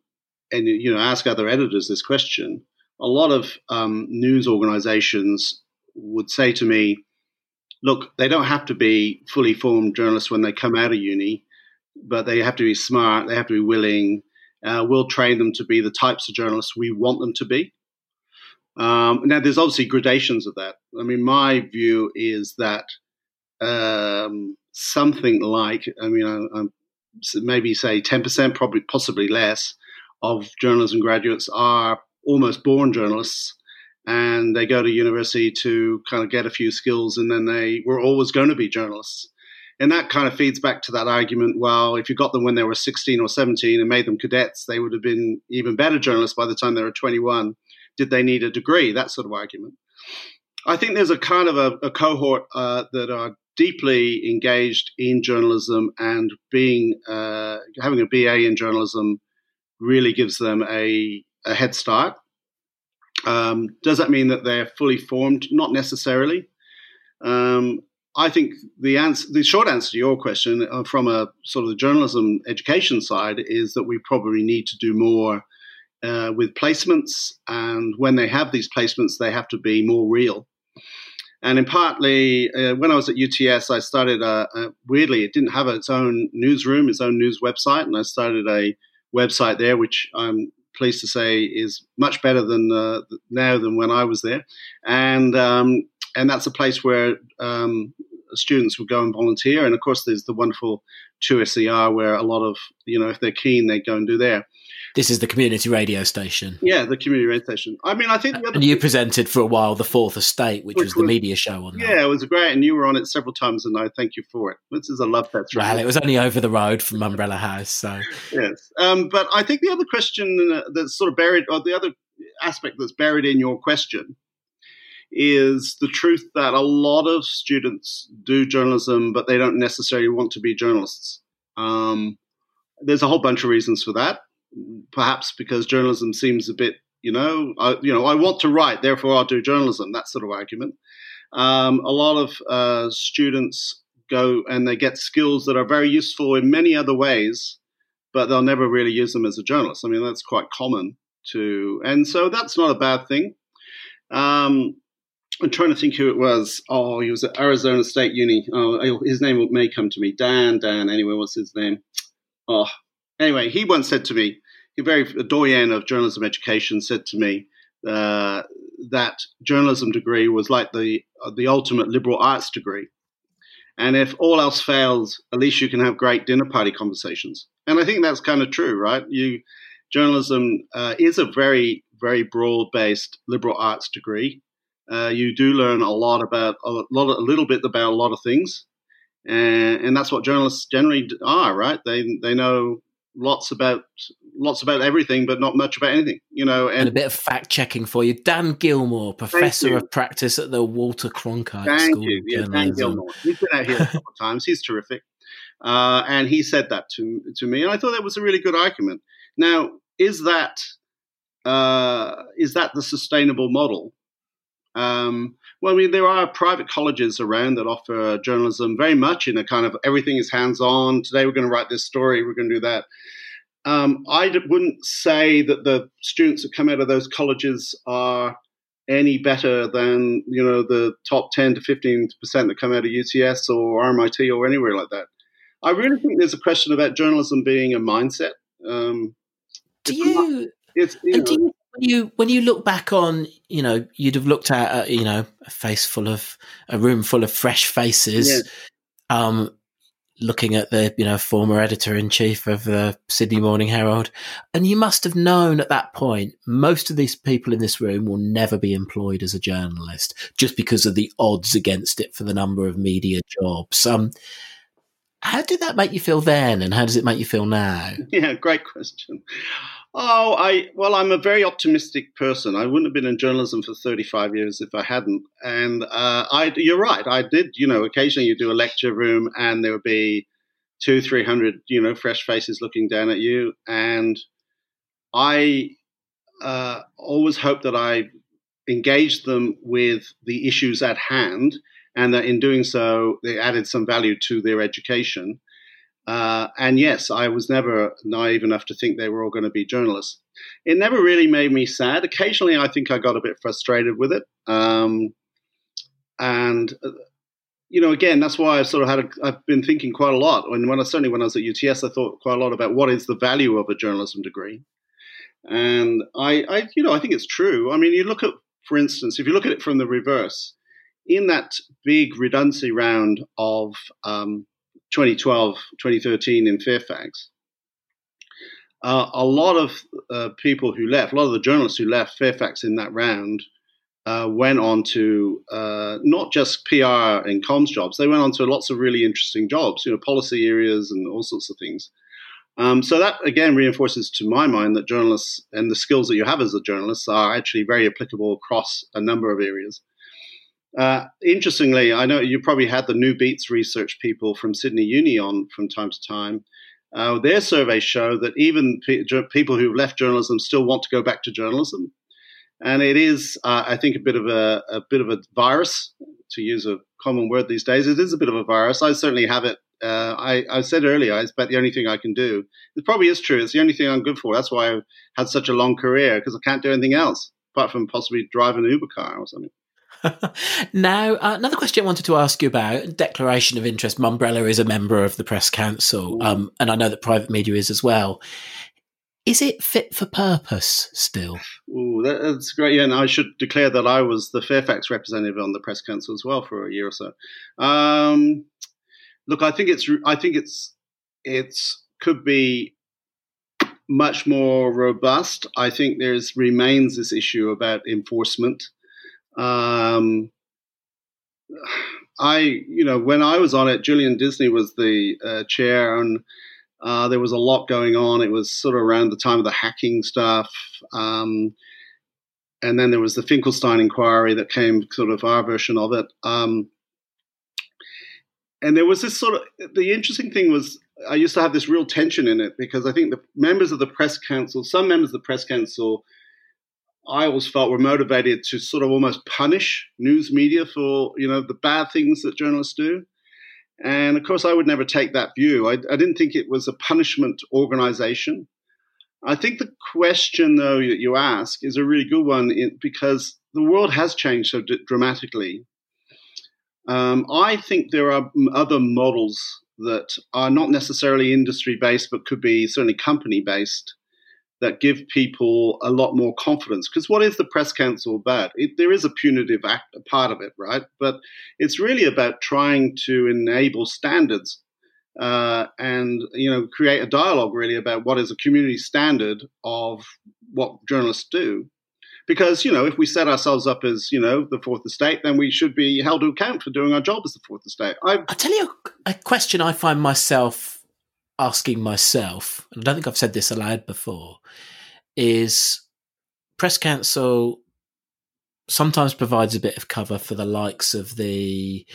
and you know, ask other editors this question. A lot of um, news organizations would say to me, "Look, they don't have to be fully formed journalists when they come out of uni, but they have to be smart. They have to be willing. Uh, we'll train them to be the types of journalists we want them to be." Um, now, there's obviously gradations of that. I mean, my view is that um, something like, I mean, I, am maybe say 10%, probably possibly less, of journalism graduates are almost born journalists and they go to university to kind of get a few skills and then they were always going to be journalists. And that kind of feeds back to that argument well, if you got them when they were 16 or 17 and made them cadets, they would have been even better journalists by the time they were 21. Did they need a degree? That sort of argument. I think there's a kind of a, a cohort uh, that are deeply engaged in journalism and being uh, having a BA in journalism really gives them a, a head start. Um, does that mean that they're fully formed? Not necessarily. Um, I think the answer, the short answer to your question, uh, from a sort of the journalism education side, is that we probably need to do more uh, with placements, and when they have these placements, they have to be more real. And in partly, uh, when I was at UTS, I started a, a, weirdly, it didn't have its own newsroom, its own news website, and I started a website there, which I'm pleased to say is much better than uh, now than when I was there, and um, and that's a place where um, students would go and volunteer, and of course there's the wonderful 2SER where a lot of you know if they're keen they go and do there. This is the community radio station. Yeah, the community radio station. I mean, I think and you presented for a while the Fourth Estate, which, which was the was, media show on. Yeah, it was great, and you were on it several times, and I thank you for it. This is a love fest. Well, it was only over the road from Umbrella House, so yes. Um, but I think the other question that's sort of buried, or the other aspect that's buried in your question, is the truth that a lot of students do journalism, but they don't necessarily want to be journalists. Um, there's a whole bunch of reasons for that perhaps because journalism seems a bit, you know, I, you know, I want to write, therefore I'll do journalism. That sort of argument. Um, a lot of uh, students go and they get skills that are very useful in many other ways, but they'll never really use them as a journalist. I mean, that's quite common to, and so that's not a bad thing. Um, I'm trying to think who it was. Oh, he was at Arizona State Uni. Oh, his name may come to me. Dan, Dan. Anyway, what's his name? Oh, Anyway, he once said to me, a very a doyen of journalism education said to me uh, that journalism degree was like the uh, the ultimate liberal arts degree, and if all else fails, at least you can have great dinner party conversations. And I think that's kind of true, right? You journalism uh, is a very very broad based liberal arts degree. Uh, you do learn a lot about a lot, a little bit about a lot of things, and, and that's what journalists generally are, right? They they know lots about lots about everything, but not much about anything. You know, and, and a bit of fact checking for you. Dan Gillmor, professor of practice at the Walter Cronkite Thank School. You. Yeah, Dan Gillmor. He's been out here a couple of times. He's terrific, uh, and he said that to to me, and I thought that was a really good argument. Now, is that uh, is that the sustainable model? Um, well, I mean, there are private colleges around that offer journalism very much in a kind of everything is hands on. Today we're going to write this story, we're going to do that. Um, I wouldn't say that the students that come out of those colleges are any better than you know the top 10 to 15 percent that come out of UTS or RMIT or anywhere like that. I really think there's a question about journalism being a mindset. Um, do you? It's, you know, do you when you when you look back on, you know, you'd have looked at, you know, a face full of a room full of fresh faces. Yeah. Um, looking at the you know former editor in chief of the Sydney Morning Herald, and you must have known at that point most of these people in this room will never be employed as a journalist just because of the odds against it for the number of media jobs. Um, how did that make you feel then, and how does it make you feel now? Yeah, great question. Oh, I well, I'm a very optimistic person. I wouldn't have been in journalism for 35 years if I hadn't. And uh, I, you're right. I did. You know, occasionally you do a lecture room, and there would be two, three hundred, you know, fresh faces looking down at you. And I uh, always hope that I engaged them with the issues at hand, and that in doing so, they added some value to their education. Uh, and yes, I was never naive enough to think they were all going to be journalists. It never really made me sad. Occasionally, I think I got a bit frustrated with it. Um, and uh, you know, again, that's why I've sort of had. A, I've been thinking quite a lot. And when I certainly when I was at UTS, I thought quite a lot about what is the value of a journalism degree. And I, I, you know, I think it's true. I mean, you look at, for instance, if you look at it from the reverse, in that big redundancy round of um, 2012, 2013 in Fairfax, uh, a lot of uh, people who left, a lot of the journalists who left Fairfax in that round, uh, went on to uh, not just PR and comms jobs. They went on to lots of really interesting jobs, you know, policy areas and all sorts of things. Um, so that again reinforces to my mind that journalists and the skills that you have as a journalist are actually very applicable across a number of areas. Uh, interestingly, I know you probably had the New Beats research people from Sydney Uni on from time to time. Uh, their surveys show that even pe- people who've left journalism still want to go back to journalism, and it is, uh, I think, a bit of a, a bit of a virus, to use a common word these days. It is a bit of a virus. I certainly have it uh, I, I, said earlier, it's about the only thing I can do. It probably is true. It's the only thing I'm good for. That's why I've had such a long career because I can't do anything else apart from possibly drive an Uber car or something. now, uh, another question I wanted to ask you about declaration of interest. Mumbrella is a member of the Press Council, um, and I know that private media is as well. Is it fit for purpose still? Ooh, that's great. Yeah, and I should declare that I was the Fairfax representative on the Press Council as well for a year or so. Um, look, I think it's I think it's it's could be much more robust. I think there's remains this issue about enforcement. Um, I, you know, when I was on it, Julian Disney was the uh, chair, and uh, there was a lot going on. It was sort of around the time of the hacking stuff. Um, and then there was the Finkelstein inquiry that came, sort of our version of it. Um, and there was this sort of the interesting thing was I used to have this real tension in it because I think the members of the press council, some members of the press council, I always felt were motivated to sort of almost punish news media for you know the bad things that journalists do. And of course, I would never take that view. I, I didn't think it was a punishment organization. I think the question, though, that you ask is a really good one because the world has changed so d- dramatically um, I think there are other models that are not necessarily industry based, but could be certainly company based that give people a lot more confidence. Because what is the press council about? It, there is a punitive act, a part of it, right? But it's really about trying to enable standards uh, and you know create a dialogue really about what is a community standard of what journalists do because you know if we set ourselves up as you know the fourth estate then we should be held to account for doing our job as the fourth estate i tell you a, question i find myself asking myself and i don't think i've said this aloud before is press council sometimes provides a bit of cover for the likes of the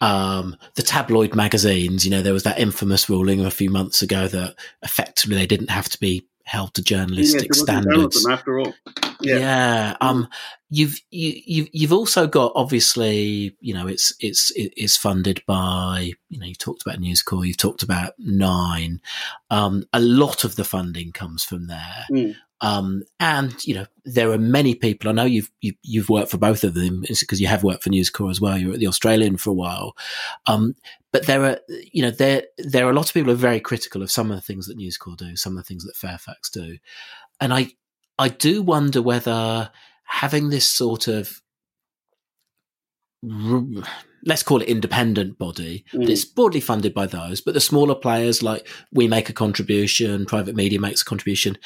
um, the tabloid magazines. You know, there was that infamous ruling a few months ago that effectively they didn't have to be held to journalistic standards. After all, yeah. yeah. Um, you've you, you've you've also got obviously you know it's it's it's funded by you know you talked about News Corp, you've talked about Nine. Um, a lot of the funding comes from there. Mm. Um, and you know there are many people. I know you've you, have you have worked for both of them because you have worked for News Corp as well. You're at the Australian for a while, um, but there are you know there there are a lot of people who are very critical of some of the things that News Corp do, some of the things that Fairfax do, and I I do wonder whether having this sort of let's call it independent body mm. that's broadly funded by those, but the smaller players like we make a contribution, private media makes a contribution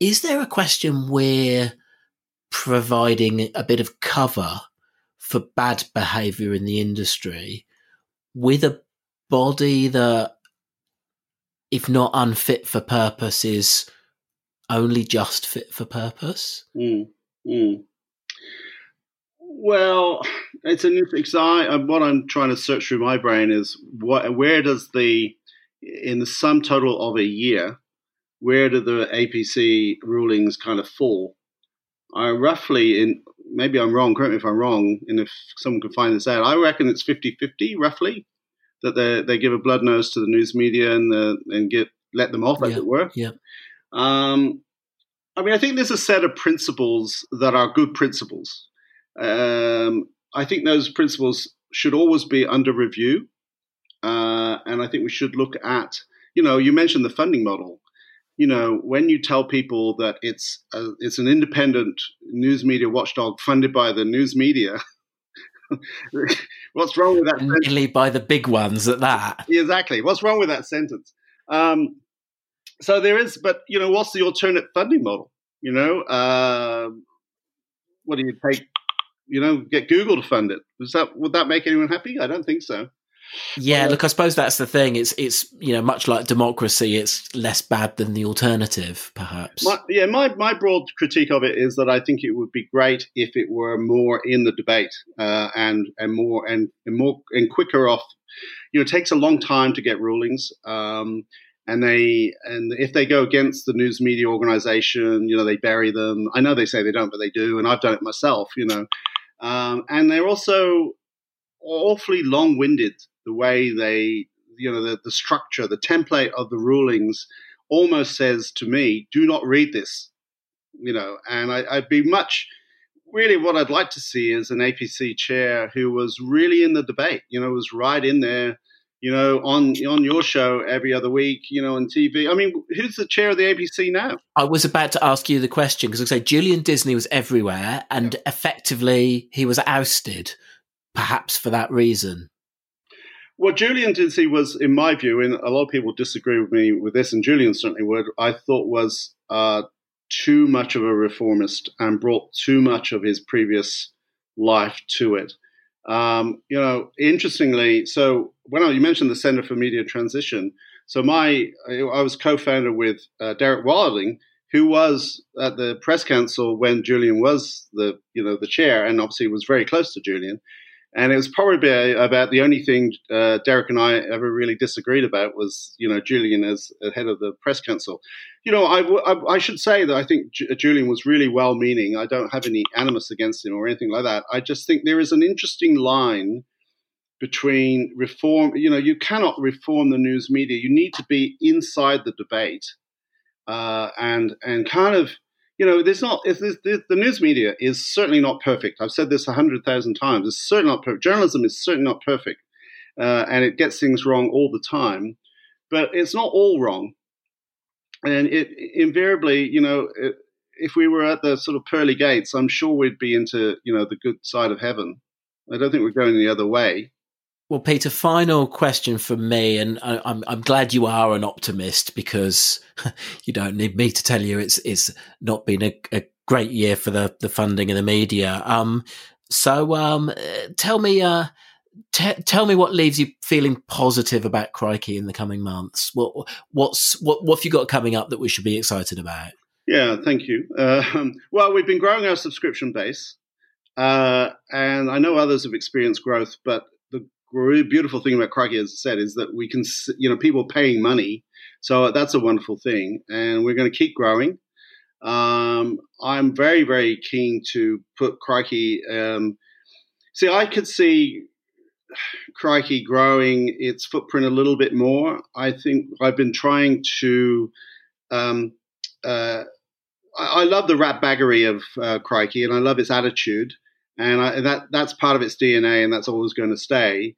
is there a question where providing a bit of cover for bad behavior in the industry with a body that, if not unfit for purpose, is only just fit for purpose? Mm, mm. Well, it's an because what I'm trying to search through my brain is what where does the in the sum total of a year where do the APC rulings kind of fall? I roughly, in maybe I'm wrong, correct me if I'm wrong, and if someone can find this out, I reckon it's 50 50 roughly that they, they give a blood nose to the news media and, the, and get let them off, as yeah, it were. Yeah. Um, I mean, I think there's a set of principles that are good principles. Um, I think those principles should always be under review. Uh, and I think we should look at, you know, you mentioned the funding model you know, when you tell people that it's a, it's an independent news media watchdog funded by the news media, what's wrong with that? sentence? Mainly by the big ones at that. Exactly. What's wrong with that sentence? Um, so there is, but you know, what's the alternate funding model? You know, uh, what do you take? You know, get Google to fund it. Was that would that make anyone happy? I don't think so. Yeah, look, I suppose that's the thing. It's it's you know much like democracy, it's less bad than the alternative, perhaps. My, yeah, my, my broad critique of it is that I think it would be great if it were more in the debate uh, and and more and, and more and quicker off. You know, it takes a long time to get rulings, um, and they and if they go against the news media organization, you know, they bury them. I know they say they don't, but they do, and I've done it myself. You know, um, and they're also awfully long-winded the way they you know the, the structure the template of the rulings almost says to me do not read this you know and I, i'd be much really what i'd like to see is an apc chair who was really in the debate you know was right in there you know on on your show every other week you know on tv i mean who's the chair of the apc now? I was about to ask you the question because I say Julian Disney was everywhere, and effectively he was ousted, perhaps for that reason. Well, Julian Disney was, in my view, and a lot of people disagree with me with this, and Julian certainly would, I thought was uh, too much of a reformist and brought too much of his previous life to it. Um, you know, interestingly, so when I, you mentioned the Center for Media Transition, so my I was co-founder with uh, Derek Wilding, who was at the press council when Julian was the you know the chair, and obviously was very close to Julian. And it was probably about the only thing uh, Derek and I ever really disagreed about was, you know, Julian as head of the press council. You know, I, I, I should say that I think J- Julian was really well meaning. I don't have any animus against him or anything like that. I just think there is an interesting line between reform. You know, you cannot reform the news media. You need to be inside the debate uh, and and kind of you know, there's not the news media is certainly not perfect. I've said this a hundred thousand times. It's certainly not perfect. Journalism is certainly not perfect, uh, and it gets things wrong all the time. But it's not all wrong, and it invariably, you know, it, if we were at the sort of pearly gates, I'm sure we'd be into you know the good side of heaven. I don't think we're going the other way. Well, Peter, final question from me, and I, I'm I'm glad you are an optimist because you don't need me to tell you it's it's not been a, a great year for the the funding and the media. Um, so um, tell me, uh, t- tell me what leaves you feeling positive about Crikey in the coming months. What what's what what have you got coming up that we should be excited about? Yeah, thank you. Um, well, we've been growing our subscription base, uh, and I know others have experienced growth, but really beautiful thing about Crikey, as I said, is that we can, you know, people paying money. So that's a wonderful thing. And we're going to keep growing. Um, I'm very, very keen to put Crikey. Um, see, I could see Crikey growing its footprint a little bit more. I think I've been trying to. Um, uh, I, I, love the ratbaggery of uh, Crikey, and I love its attitude and I, that that's part of its DNA, and that's always going to stay.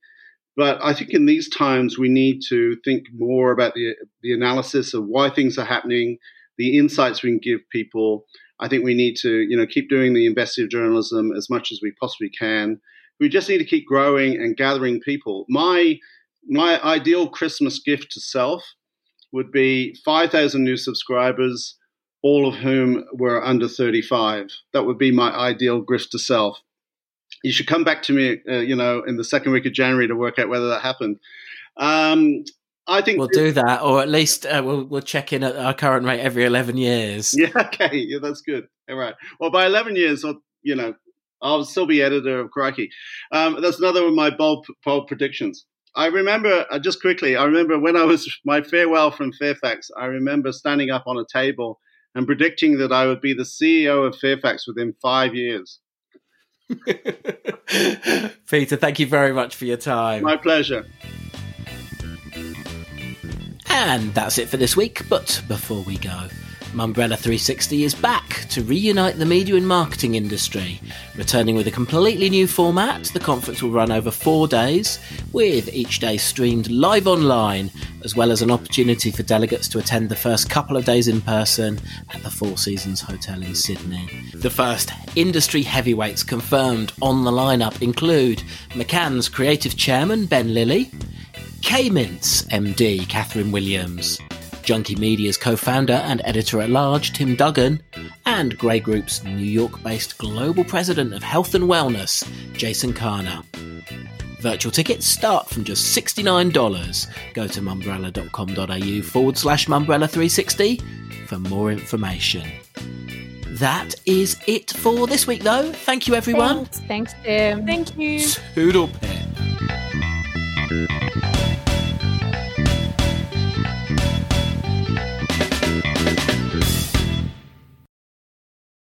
But I think in these times we need to think more about the the analysis of why things are happening, the insights we can give people. I think we need to you know keep doing the investigative journalism as much as we possibly can. We just need to keep growing and gathering people. My my ideal Christmas gift to self would be 5,000 new subscribers, all of whom were under 35. That would be my ideal gift to self you should come back to me, uh, you know, in the second week of January to work out whether that happened. Um, I think we'll do that, or at least uh, we'll we'll check in at our current rate every eleven years. Yeah, okay, yeah, that's good. All right. Well, by eleven years, I'll, you know, I'll still be editor of Crikey. Um, that's another of my bold, bold predictions. I remember uh, just quickly. I remember when I was my farewell from Fairfax. I remember standing up on a table and predicting that I would be the CEO of Fairfax within five years. Peter, thank you very much for your time. My pleasure. And that's it for this week. But before we go, Mumbrella 360 is back to reunite the media and marketing industry. Returning with a completely new format, the conference will run over four days, with each day streamed live online, as well as an opportunity for delegates to attend the first couple of days in person at the Four Seasons Hotel in Sydney. The first industry heavyweights confirmed on the lineup include McCann's creative chairman Ben Lilly, K-Mint's MD Catherine Williams, Junkee Media's co founder and editor at large, Tim Duggan, and Grey Group's New York based global president of health and wellness, Jason Karna. Virtual tickets start from just $69. Go to mumbrella.com.au forward slash mumbrella360 for more information. That is it for this week, though. Thank you, everyone. Thanks, Thanks Tim. Thank you. Toodle pip.